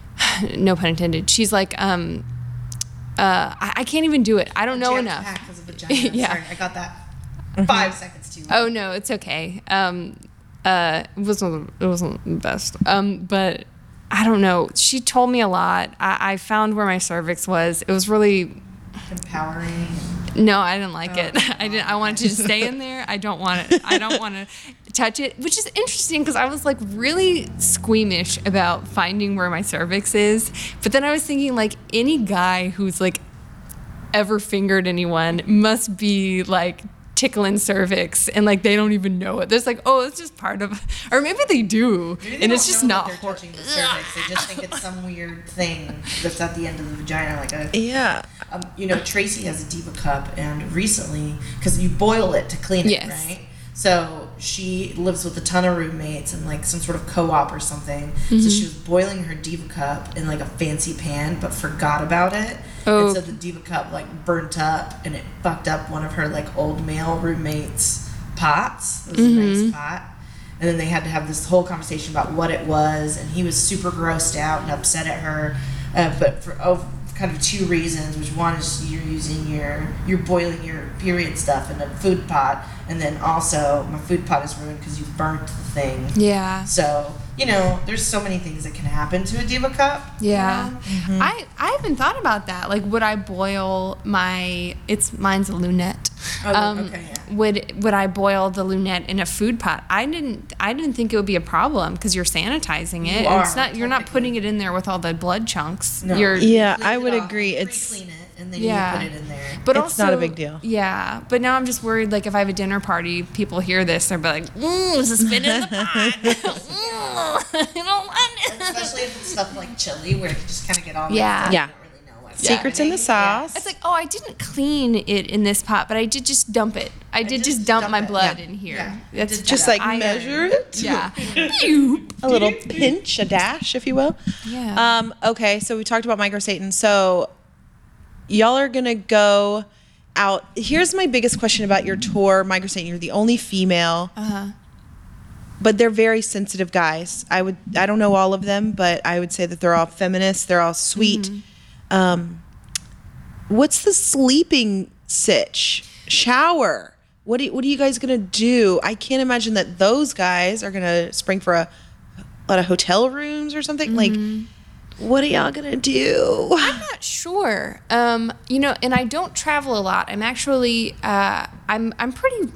no pun intended, she's like, um, uh, I, I can't even do it. I don't know enough. packed as vagina. Yeah. Sorry, I got that five seconds too. late. Oh no, it's okay. Um, uh, it wasn't it wasn't the best. Um, but I don't know. She told me a lot. I, I found where my cervix was. It was really Empowering. no, I didn't like it. I didn't. I wanted to just stay in there. I don't want it. I don't want to touch it, which is interesting because I was like really squeamish about finding where my cervix is. But then I was thinking like any guy who's like ever fingered anyone must be like tickling cervix and like they don't even know it. There's like, oh, it's just part of, or maybe they do, Maybe they and it's just not. they're hor- touching the cervix. They just think it's some weird thing that's at the end of the vagina, like a. Yeah. Um, you know, Tracy has a diva cup, and recently, because you boil it to clean it, Yes. right? So she lives with a ton of roommates and like some sort of co-op or something. Mm-hmm. So she was boiling her diva cup in like a fancy pan, but forgot about it. Oh. And so the diva cup like burnt up, and it fucked up one of her like old male roommates' pots. It was a Mm-hmm. nice pot. And then they had to have this whole conversation about what it was, and he was super grossed out and upset at her, uh, but for oh, kind of two reasons. Which one is you're using your you're boiling your period stuff in a food pot, and then also my food pot is ruined because you burnt the thing. Yeah. So you know, there's so many things that can happen to a diva cup. Yeah. I I haven't thought about that. Like, would I boil my? It's mine's a lunette. Oh, Um, okay, yeah. would would I boil the lunette in a food pot? I didn't I didn't think it would be a problem because you're sanitizing it. You and it's are, not you're not putting it in there with all the blood chunks. No. You're Yeah, I would off, agree. It's pre-clean it, and then Yeah. you put it in there. But It's also, not a big deal. Yeah, but now I'm just worried. Like if I have a dinner party, people hear this, they'll be like, "Ooh, is this been in the pot? Ooh, I don't want it." Especially if it's stuff like chili, where it can just kind of get all Yeah. mixed up. Yeah. You don't really know what's secrets in the happening. sauce. It's like, oh, I didn't clean it in this pot, but I did just dump it. I did just, just dump, dump my it. blood Yeah. in here. Yeah. That's Just like iron. measure it. Yeah. a little pinch, a dash, if you will. Yeah. Um, okay, so we talked about micro Satan. So y'all are gonna go out. Here's my biggest question about your tour, micro Satan. You're the only female, Uh-huh. but they're very sensitive guys. I would. I don't know all of them, but I would say that they're all feminists. They're all sweet. Mm-hmm. Um, what's the sleeping sitch? Shower. What, do, what are you guys gonna do? I can't imagine that those guys are gonna spring for a, a lot of hotel rooms or something. Mm-hmm. Like, what are y'all gonna do? I'm not sure. Um, you know, and I don't travel a lot. I'm actually, uh, I'm, I'm pretty.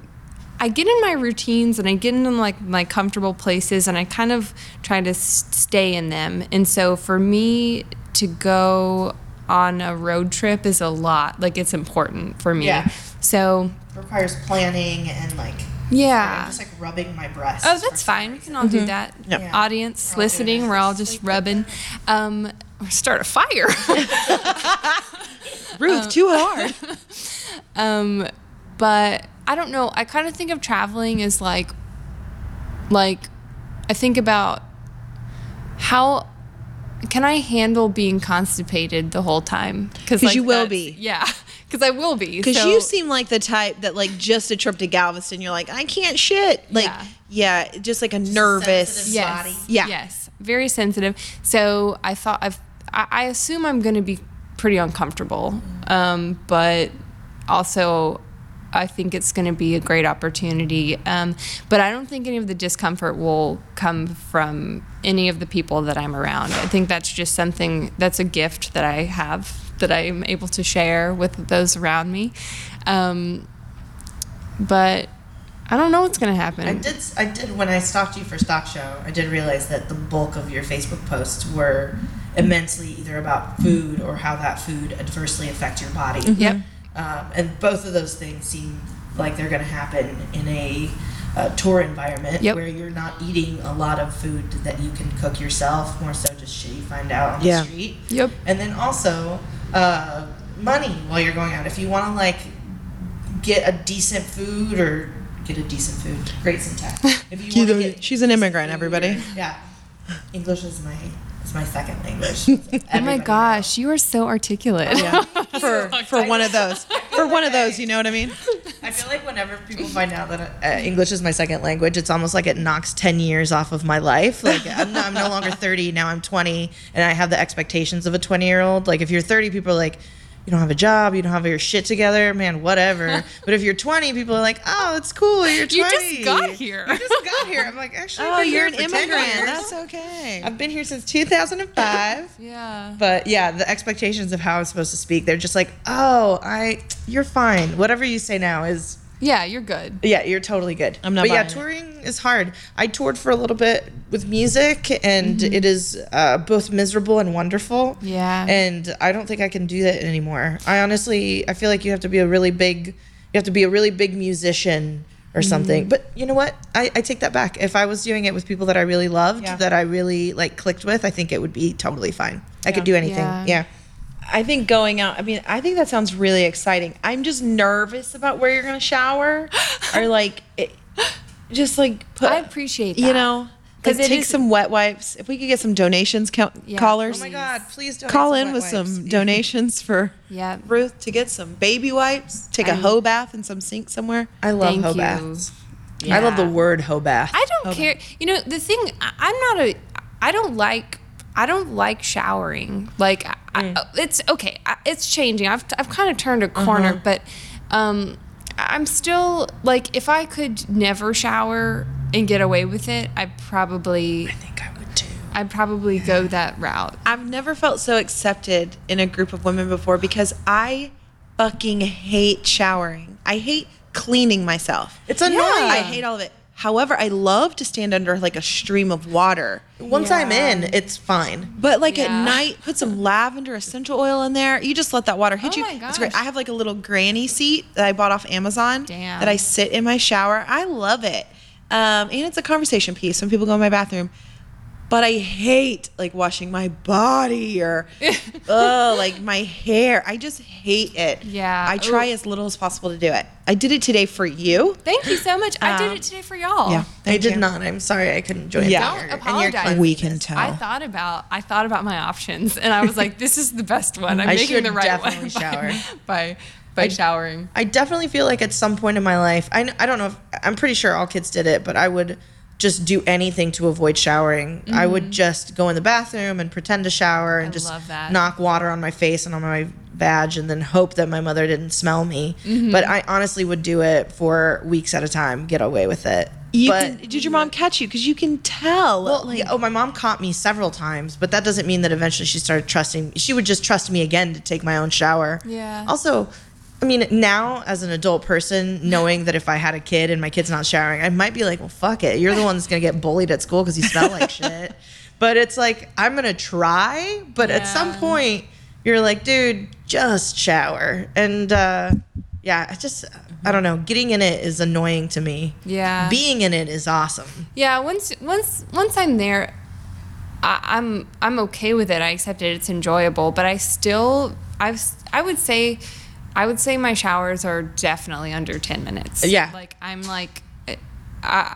I get in my routines and I get in like my comfortable places and I kind of try to stay in them. And so for me to go on a road trip is a lot. Like it's important for me. Yeah. So requires planning and like yeah. I'm just like rubbing my breast. Oh, that's fine. We can all do that. Yep. Yeah. Audience We're all doing listening, it. we're all just rubbing. Um, start a fire. Ruth, too hard. um, but I don't know. I kind of think of traveling as like, like, I think about how can I handle being constipated the whole time? 'Cause you will be. Yeah, because I will be. Because So- you seem like the type that, like, just a trip to Galveston, you're like, I can't shit. Like, Yeah. yeah, just like a nervous. sensitive. yes, body. Yeah. yes, very sensitive. So I thought I've, I, I assume I'm going to be pretty uncomfortable, um, but also I think it's going to be a great opportunity. Um, but I don't think any of the discomfort will come from any of the people that I'm around. I think that's just something that's a gift that I have that I'm able to share with those around me. Um, but I don't know what's going to happen. I did. I did when I stalked you for Stock Show. I did realize that the bulk of your Facebook posts were immensely either about food or how that food adversely affects your body. Yep. Um, and both of those things seem like they're going to happen in a uh, tour environment Yep. where you're not eating a lot of food that you can cook yourself, more so just shit you find out on Yeah. the street. Yep. And then also uh, money while you're going out. If you want to like get a decent food or get a decent food, great syntax. If you Get wanna a- get she's an immigrant, food everybody. or- yeah. English is my is my second language. Oh my gosh, you are so articulate. Yeah. for for one of those. For one of those, you know what I mean? I feel like whenever people find out that uh, English is my second language, it's almost like it knocks 10 years off of my life. Like, I'm, no, I'm no longer 30, now I'm 20, and I have the expectations of a 20 year old. Like, if you're 30, people are like, you don't have a job, you don't have your shit together, man, whatever. but if you're 20, people are like, oh, it's cool, you're 20. You just got here. You just got here. I'm like, actually, Oh, you're here an immigrant. That's okay. I've been here since 2005. Yeah. But yeah, the expectations of how I'm supposed to speak, they're just like, oh, I, you're fine. Whatever you say now is Yeah, you're good. yeah, you're totally good. I'm not But yeah, touring is hard. I toured for a little bit with music, and it is uh, both miserable and wonderful. Yeah. And I don't think I can do that anymore. I honestly, I feel like you have to be a really big, you have to be a really big musician or something. But you know what? I, I take that back. If I was doing it with people that I really loved, Yeah. that I really like clicked with, I think it would be totally fine. I could do anything. Yeah. Yeah. I think going out, I mean, I think that sounds really exciting. I'm just nervous about where you're going to shower or like, it, just like put, I appreciate you know, know, 'Cause like take is- some wet wipes. If we could get some donations, count, Yeah. callers, Oh my God! Please don't call in with some donations for Yeah. Ruth to get some baby wipes, take a I'm- hoe bath in some sink somewhere. I love Thank hoe you. baths. I love the word hoe bath. I don't care. You know, the thing I'm not a. I don't like. I don't like showering. Like I, I, it's okay. I, it's changing. I've I've kind of turned a corner, but um, I'm still like if I could never shower and get away with it, I probably I think I would too. I'd probably go that route. I've never felt so accepted in a group of women before because I fucking hate showering. I hate cleaning myself. It's annoying. I hate all of it. However, I love to stand under like a stream of water. Once I'm in, it's fine. But like Yeah. at night, put some lavender essential oil in there. You just let that water hit Oh you. my It's great. I have like a little granny seat that I bought off Amazon Damn. that I sit in my shower. I love it. Um, and it's a conversation piece when people go in my bathroom. But I hate like washing my body or oh like my hair. I just hate it. Yeah. I try Ooh. as little as possible to do it. I did it today for you. Thank you so much. I did Um, it today for y'all. Yeah. I did you. not. I'm sorry I couldn't join. Yeah. your- Don't and your apologize. We can tell. I thought about I thought about my options and I was like, this is the best one. I'm I making the right definitely one shower. by by, by showering. I definitely feel like at some point in my life, I, I don't know if I'm pretty sure all kids did it, but I would just do anything to avoid showering. I would just go in the bathroom and pretend to shower and Mm-hmm. I just knock water on my face and on my badge and then hope that my mother didn't smell me. Mm-hmm. But I honestly would do it for weeks at a time, get away with it. You but can, did your mom catch you? Because you can tell. well, like, oh, my mom caught me several times, but that doesn't mean that eventually she started trusting. She would just trust me again to take my own shower. Yeah. Also, I mean, now as an adult person, knowing that if I had a kid and my kid's not showering, I might be like, well, fuck it. You're the one that's gonna get bullied at school because you smell like shit. But it's like I'm gonna try, but at some point, you're like, dude, just shower. And uh, yeah, I just I don't know. Getting in it is annoying to me. Yeah. Being in it is awesome. Yeah, once once once I'm there, I, I'm I'm okay with it. I accept it. It's enjoyable, but I still I've I would say I would say my showers are definitely under ten minutes. Yeah. like I'm like. Uh,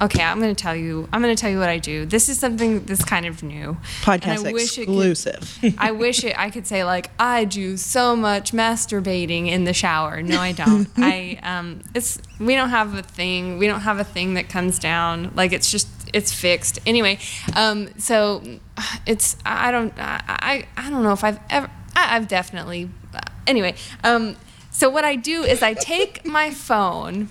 okay, I'm gonna tell you. I'm gonna tell you what I do. This is something that's kind of new. podcast And I wish it could- exclusive. I wish it, I could say like I do so much masturbating in the shower. No, I don't. I um, it's we don't have a thing. We don't have a thing that comes down. Like it's just it's fixed anyway. Um, so it's I don't I I, don't know if I've ever I, I've definitely anyway. Um, so what I do is I take my phone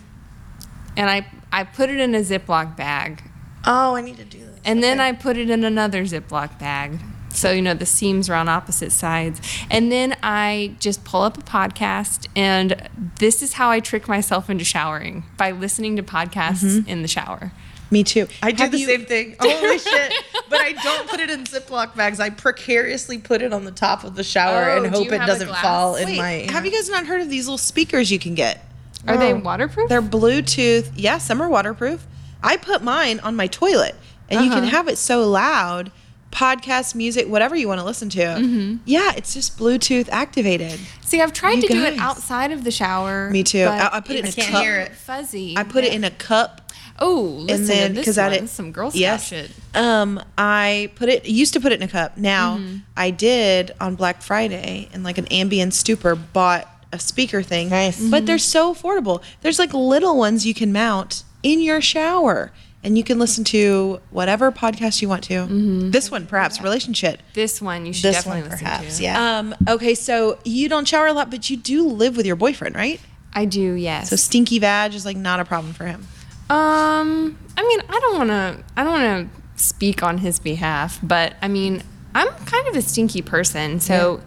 and I I put it in a Ziploc bag Oh, I need to do this. and then I put it in another Ziploc bag. So, you know, the seams are on opposite sides. And then I just pull up a podcast. And this is how I trick myself into showering by listening to podcasts in the shower. Me too. I do Have the you- same thing. Holy shit. But I don't put it in Ziploc bags. I precariously put it on the top of the shower Oh, and do hope you it have a doesn't glass? fall in Wait, my. have you guys not heard of these little speakers you can get? Are they Oh. waterproof? They're Bluetooth. Yeah, some are waterproof. I put mine on my toilet, and you can Uh-huh. have it so loud, podcast, music, whatever you want to listen to. Mm-hmm. Yeah, it's just Bluetooth activated. See, I've tried You to do it guys. outside of the shower. Me too. but I- I put it in it's a can't cup. hear it. Fuzzy. I put it in a cup Oh, listen and then to this because I one. did some Girl Scout yes, shit. Um, I put it used to put it in a cup. Now Mm-hmm. I did on Black Friday and like an Ambien stupor bought a speaker thing. Nice. but they're so affordable. There's like little ones you can mount in your shower. And you can listen to whatever podcast you want to. Mm-hmm. This one, perhaps, relationship. This one you should this definitely one, listen perhaps. to. Yeah. Um, okay, so you don't shower a lot, but you do live with your boyfriend, right? I do, yes. So stinky vag is like not a problem for him. Um, I mean, I don't want to. I don't want to speak on his behalf, but I mean, I'm kind of a stinky person, so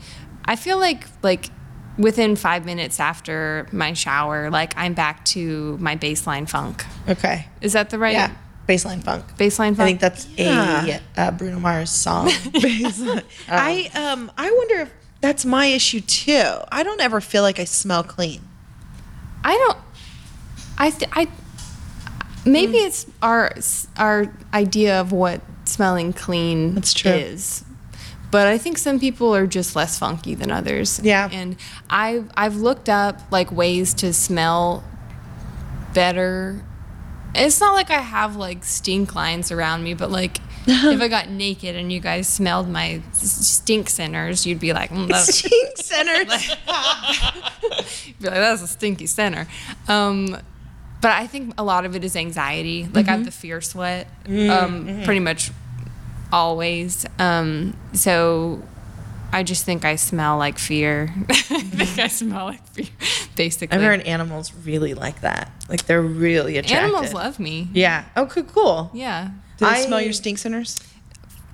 I feel like like within five minutes after my shower, like I'm back to my baseline funk. okay. Is that the right Yeah. Baseline funk. baseline funk? I think that's Yeah. a uh, Bruno Mars song. I um I wonder if that's my issue too. I don't ever feel like I smell clean. I don't. I th- I maybe Hmm. it's our our idea of what smelling clean That's true. is. But I think some people are just less funky than others. Yeah. And I've I've looked up like ways to smell better. It's not like I have like stink lines around me, but like if I got naked and you guys smelled my stink centers, you'd be like, mm, Stink centers. be like, that's a stinky center. Um, but I think a lot of it is anxiety. Like I have the fear sweat, um, pretty much always. Um, so I just think I smell like fear. I think I smell like fear, basically. I've heard animals really like that. Like they're really attracted. Animals love me. Yeah. Okay. cool. cool. Yeah. Do they I- smell your stink centers?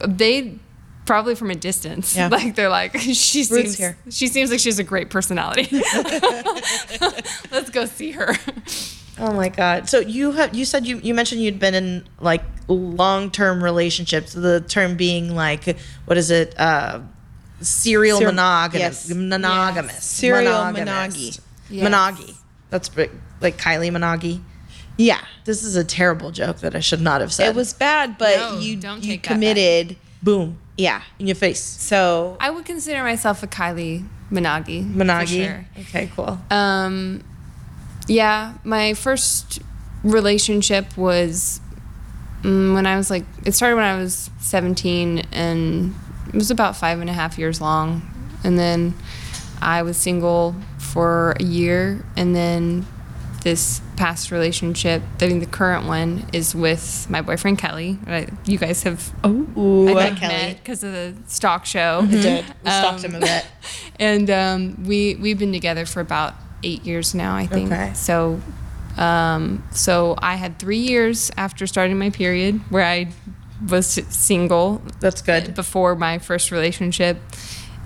They probably from a distance. Yeah. Like they're like she seems here. she seems like she has a great personality. Let's go see her. Oh my god. So you have you said you you mentioned you'd been in like long-term relationships. The term being like what is it? Uh serial Ser- monogamous. yes. Monogamous. Yes. Serial Monogamous. Yes. Monogamy. That's big. like Kylie Minogue. Yeah. This is a terrible joke that I should not have said. It was bad, but No, you don't you take committed. boom Yeah. in your face. So I would consider myself a Kylie Minogue. for Minogue. sure. Okay, cool. Um, yeah, my first relationship was mm, when I was like, it started when I was 17 and it was about five and a half years long. And then I was single for a year. And then this past relationship, I think the current one is with my boyfriend Kelly. I, you guys have Ooh. I think Kelly. because of the stock show. I did. We stalked him a bit. and um, we we've been together for about eight years now, I think. Okay. So, um, so I had three years after starting my period where I was single That's good. before my first relationship,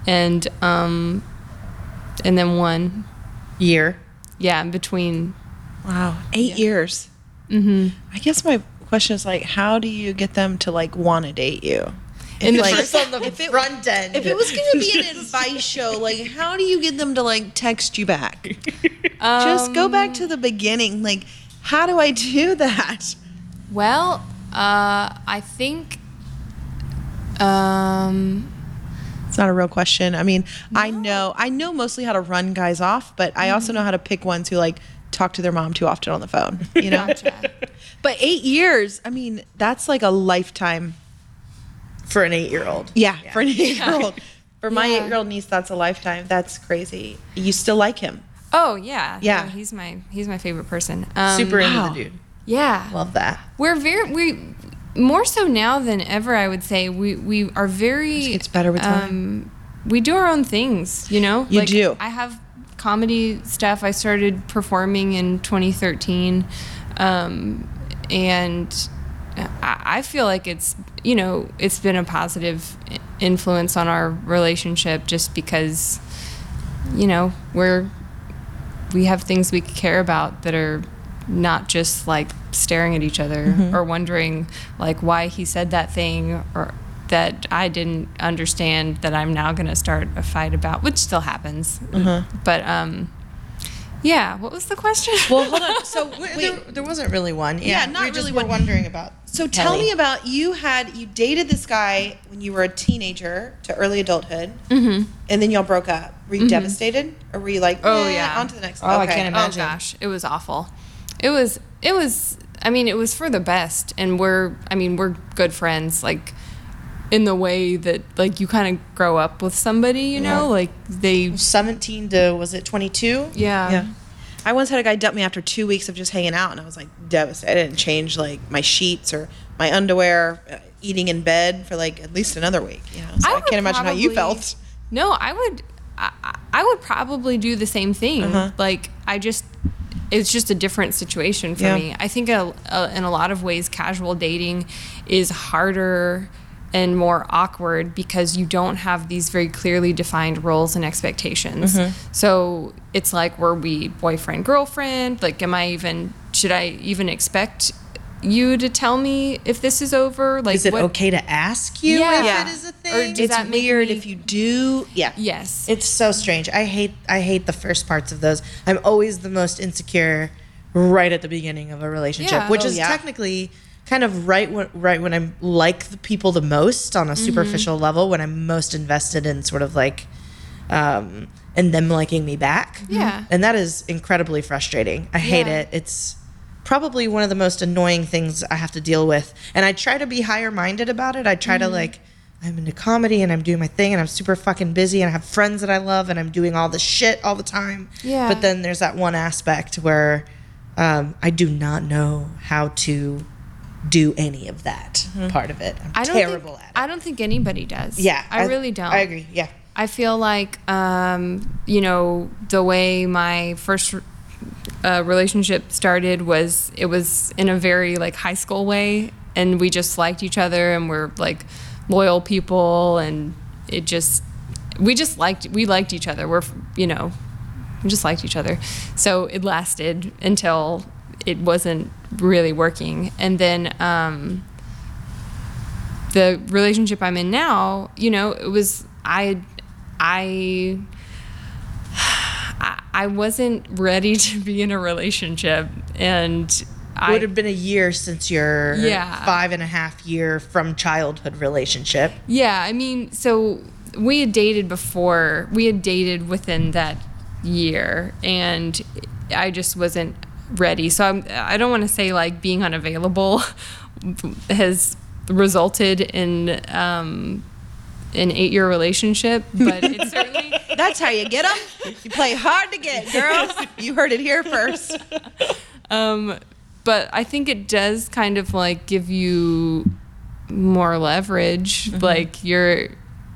and um, and then one, Year. yeah, in between. Wow. Eight years. Mm-hmm. I guess my question is like, how do you get them to like want to date you? In the like, first- on the if it- front end. If it was going to be an advice show, like, how do you get them to like text you back? Just go back to the beginning. Like, how do I do that? Well, uh, I think. Um, It's not a real question. I mean, I know, I know mostly how to run guys off, but I also know how to pick ones who like talk to their mom too often on the phone. You know. Gotcha. But eight years, I mean, that's like a lifetime. For an eight-year-old. Yeah, for an eight-year-old. For my Yeah. eight-year-old niece, that's a lifetime. That's crazy. You still like him? oh yeah, Yeah. No, he's my he's my favorite person. Um, Super into wow. the dude. Yeah. Love that. We're very we more so now than ever. I would say we we are very. Just gets better with time. Um, we do our own things, you know. You do. I have comedy stuff. I started performing in 2013, um, and I, I feel like it's you know it's been a positive influence on our relationship just because you know we're we have things we care about that are not just like staring at each other Mm-hmm. or wondering like why he said that thing or that I didn't understand that I'm now going to start a fight about, which still happens. But um, yeah, what was the question? Well, hold on. So Wait, wait, there, there wasn't really one. Yeah, Yeah, not we just really were one. wondering about. So tell Kelly. me about you had you dated this guy when you were a teenager to early adulthood, mm-hmm. and then y'all broke up. Were you devastated, or were you like, Oh, "Eh, yeah. on to the next? Oh, I can't imagine. Oh gosh, it was awful. It was it was I mean, it was for the best and we're I mean, we're good friends like in the way that like you kind of grow up with somebody, you know? Like they Seventeen to was it twenty two? yeah. Yeah. I once had a guy dump me after two weeks of just hanging out, and I was like devastated. I didn't change like my sheets or my underwear, uh, eating in bed for like at least another week. You know, so I, would can't imagine how you felt. No, I would I, I- I would probably do the same thing. Uh-huh. Like I just it's just a different situation for Yeah. me. I think a, a, in a lot of ways casual dating is harder and more awkward because you don't have these very clearly defined roles and expectations. Mm-hmm. So it's like were we boyfriend girlfriend? Like am I even should I even expect you to tell me if this is over? Like Is it what- okay to ask you Yeah. if Yeah. it is a thing? It's that weird me- if you do. Yeah. Yes. It's so strange. I hate I hate the first parts of those. I'm always the most insecure right at the beginning of a relationship, Yeah. which Oh, is yeah. technically kind of right when right when I'm like the people the most on a Mm-hmm. superficial level when I'm most invested in sort of like um and them liking me back. Yeah. And that is incredibly frustrating. I hate Yeah. it. It's probably one of the most annoying things I have to deal with. And I try to be higher minded about it. I try Mm-hmm. to like I'm into comedy and I'm doing my thing and I'm super fucking busy and I have friends that I love and I'm doing all this shit all the time. Yeah. But then there's that one aspect where um, I do not know how to do any of that part of it. I'm. I don't terrible think, at it. I don't think anybody does. yeah. I, really don't. I agree. Yeah. I feel like, um, you know, the way my first uh, relationship started was it was in a very like high school way, and we just liked each other, and we're like loyal people, and it just we just liked we liked each other. We're you know we just liked each other, so it lasted until it wasn't really working, and then. Um, the relationship I'm in now, you know, it was I I I- wasn't ready to be in a relationship and It I would have been a year since your Yeah. five and a half year from childhood relationship. Yeah, I mean, so we had dated before. We had dated within that year, and I just wasn't ready. So I'm, I don't want to say like being unavailable has resulted in um, an eight-year relationship, but it certainly. That's how you get them. You play hard to get, girls. You heard it here first. Um, but I think it does kind of like give you more leverage. Like you're,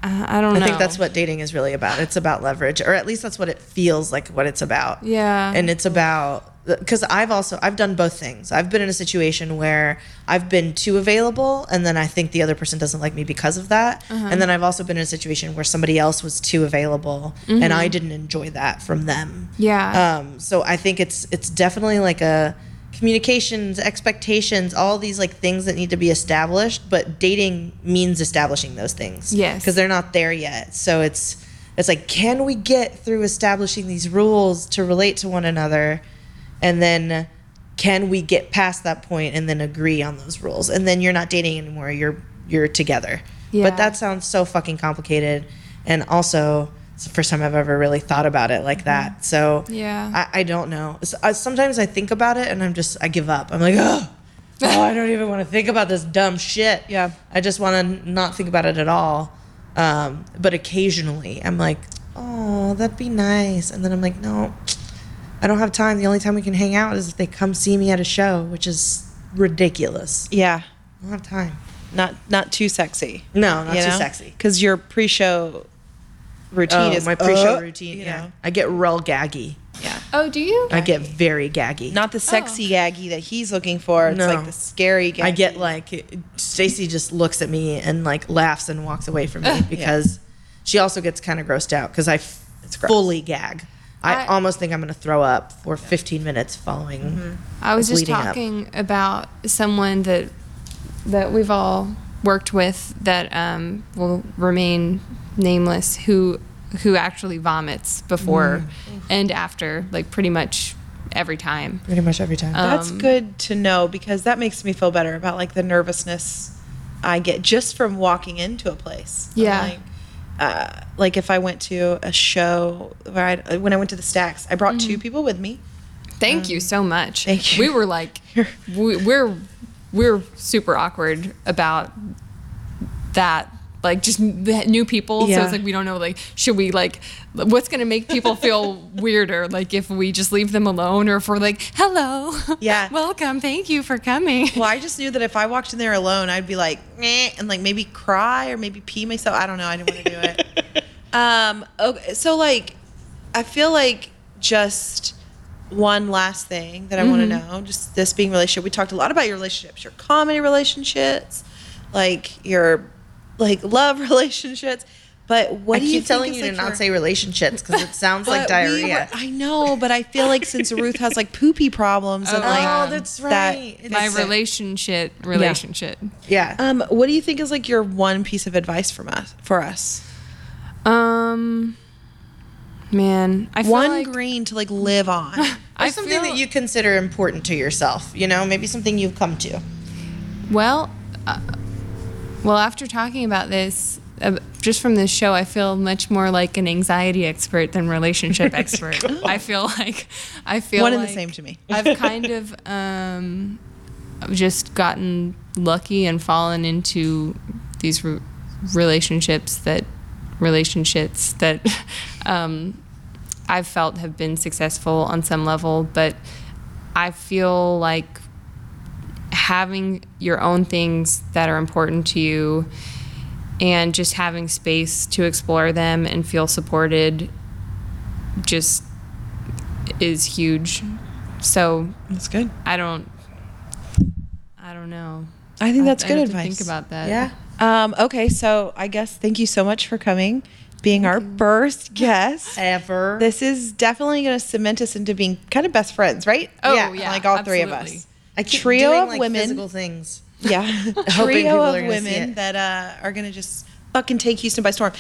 I I don't know. I think that's what dating is really about. It's about leverage, or at least that's what it feels like what it's about. Yeah. And it's about because I've also I've done both things. I've been in a situation where I've been too available, and then I think the other person doesn't like me because of that. Uh-huh. And then I've also been in a situation where somebody else was too available, and I didn't enjoy that from them. Mm-hmm. Yeah. Um, so I think it's it's definitely like a communications, expectations, all these like things that need to be established. But dating means establishing those things. Yes. Because they're not there yet. So it's it's like, can we get through establishing these rules to relate to one another, and then can we get past that point and then agree on those rules? And then you're not dating anymore. You're you're together. Yeah. But that sounds so fucking complicated, and also. It's the first time I've ever really thought about it like that. So Yeah. I, I don't know. I, sometimes I think about it and I'm just I give up. I'm like, oh, oh I don't even want to think about this dumb shit. Yeah. I just want to not think about it at all. Um, but occasionally I'm like, oh, that'd be nice. And then I'm like, no, I don't have time. The only time we can hang out is if they come see me at a show, which is ridiculous. Yeah. I don't have time. Not not too sexy. No, not too sexy. Because your pre-show routine Oh, is my pre-show uh, routine. you yeah, know. I get real gaggy. Yeah. oh, do you? I get very gaggy. Not the sexy gaggy that he's looking for. It's No. like the scary gaggy. I get like Stacey just looks at me and like laughs and walks away from me because she also gets kind of grossed out because I f- gross. fully gag. I, I- almost think I'm gonna throw up for 15 minutes following. I was just leading up. talking about someone that that we've all worked with that um, will remain nameless who who actually vomits before and after like pretty much every time. Pretty much every time. That's Um, good to know because that makes me feel better about like the nervousness I get just from walking into a place. I'm Yeah. Like, uh, like if I went to a show where I uh, when I went to the Stacks, I brought two mm-hmm. people with me. Thank um, you so much. thank you. We were like we, we're we're super awkward about that like just new people so it's like we don't know like should we like what's gonna make people feel weirder like if we just leave them alone or if we're like hello Yeah. welcome thank you for coming Well, I just knew that if I walked in there alone, I'd be like, "Meh," and like maybe cry or maybe pee myself. I don't know. I didn't want to do it. um, okay, so like, I feel like just one last thing that I want to know, just this being relationship. We talked a lot about your relationships, your comedy relationships, like your like love relationships. But what I do you keep think telling is, you to like, not say relationships because it sounds like But we diarrhea. were- I know, but I feel like since Ruth has like poopy problems and Oh, like that's that- right. It's my a- relationship relationship yeah. Um, what do you think is like your one piece of advice from us for us? um man i feel One like green to like live on. I Or something feel- that you consider important to yourself. You know, maybe something you've come to. Well, uh, well, after talking about this, uh, just from this show, I feel much more like an anxiety expert than relationship expert. I feel like I feel One and the same to me. I've kind of um, just gotten lucky and fallen into these re- relationships that relationships that um, I've felt have been successful on some level, but I feel like having your own things that are important to you and just having space to explore them and feel supported just is huge. So That's good. I don't I don't know. I think that's I good have to advice. Think about that. Yeah. Um, okay, so I guess thank you so much for coming, being our first guest. Ever. This is definitely going to cement us into being kind of best friends, right? Oh, yeah, like all three of us. I keep trio doing, of like, women. physical things. Yeah, trio of women that uh, are going to just fucking take Houston by storm.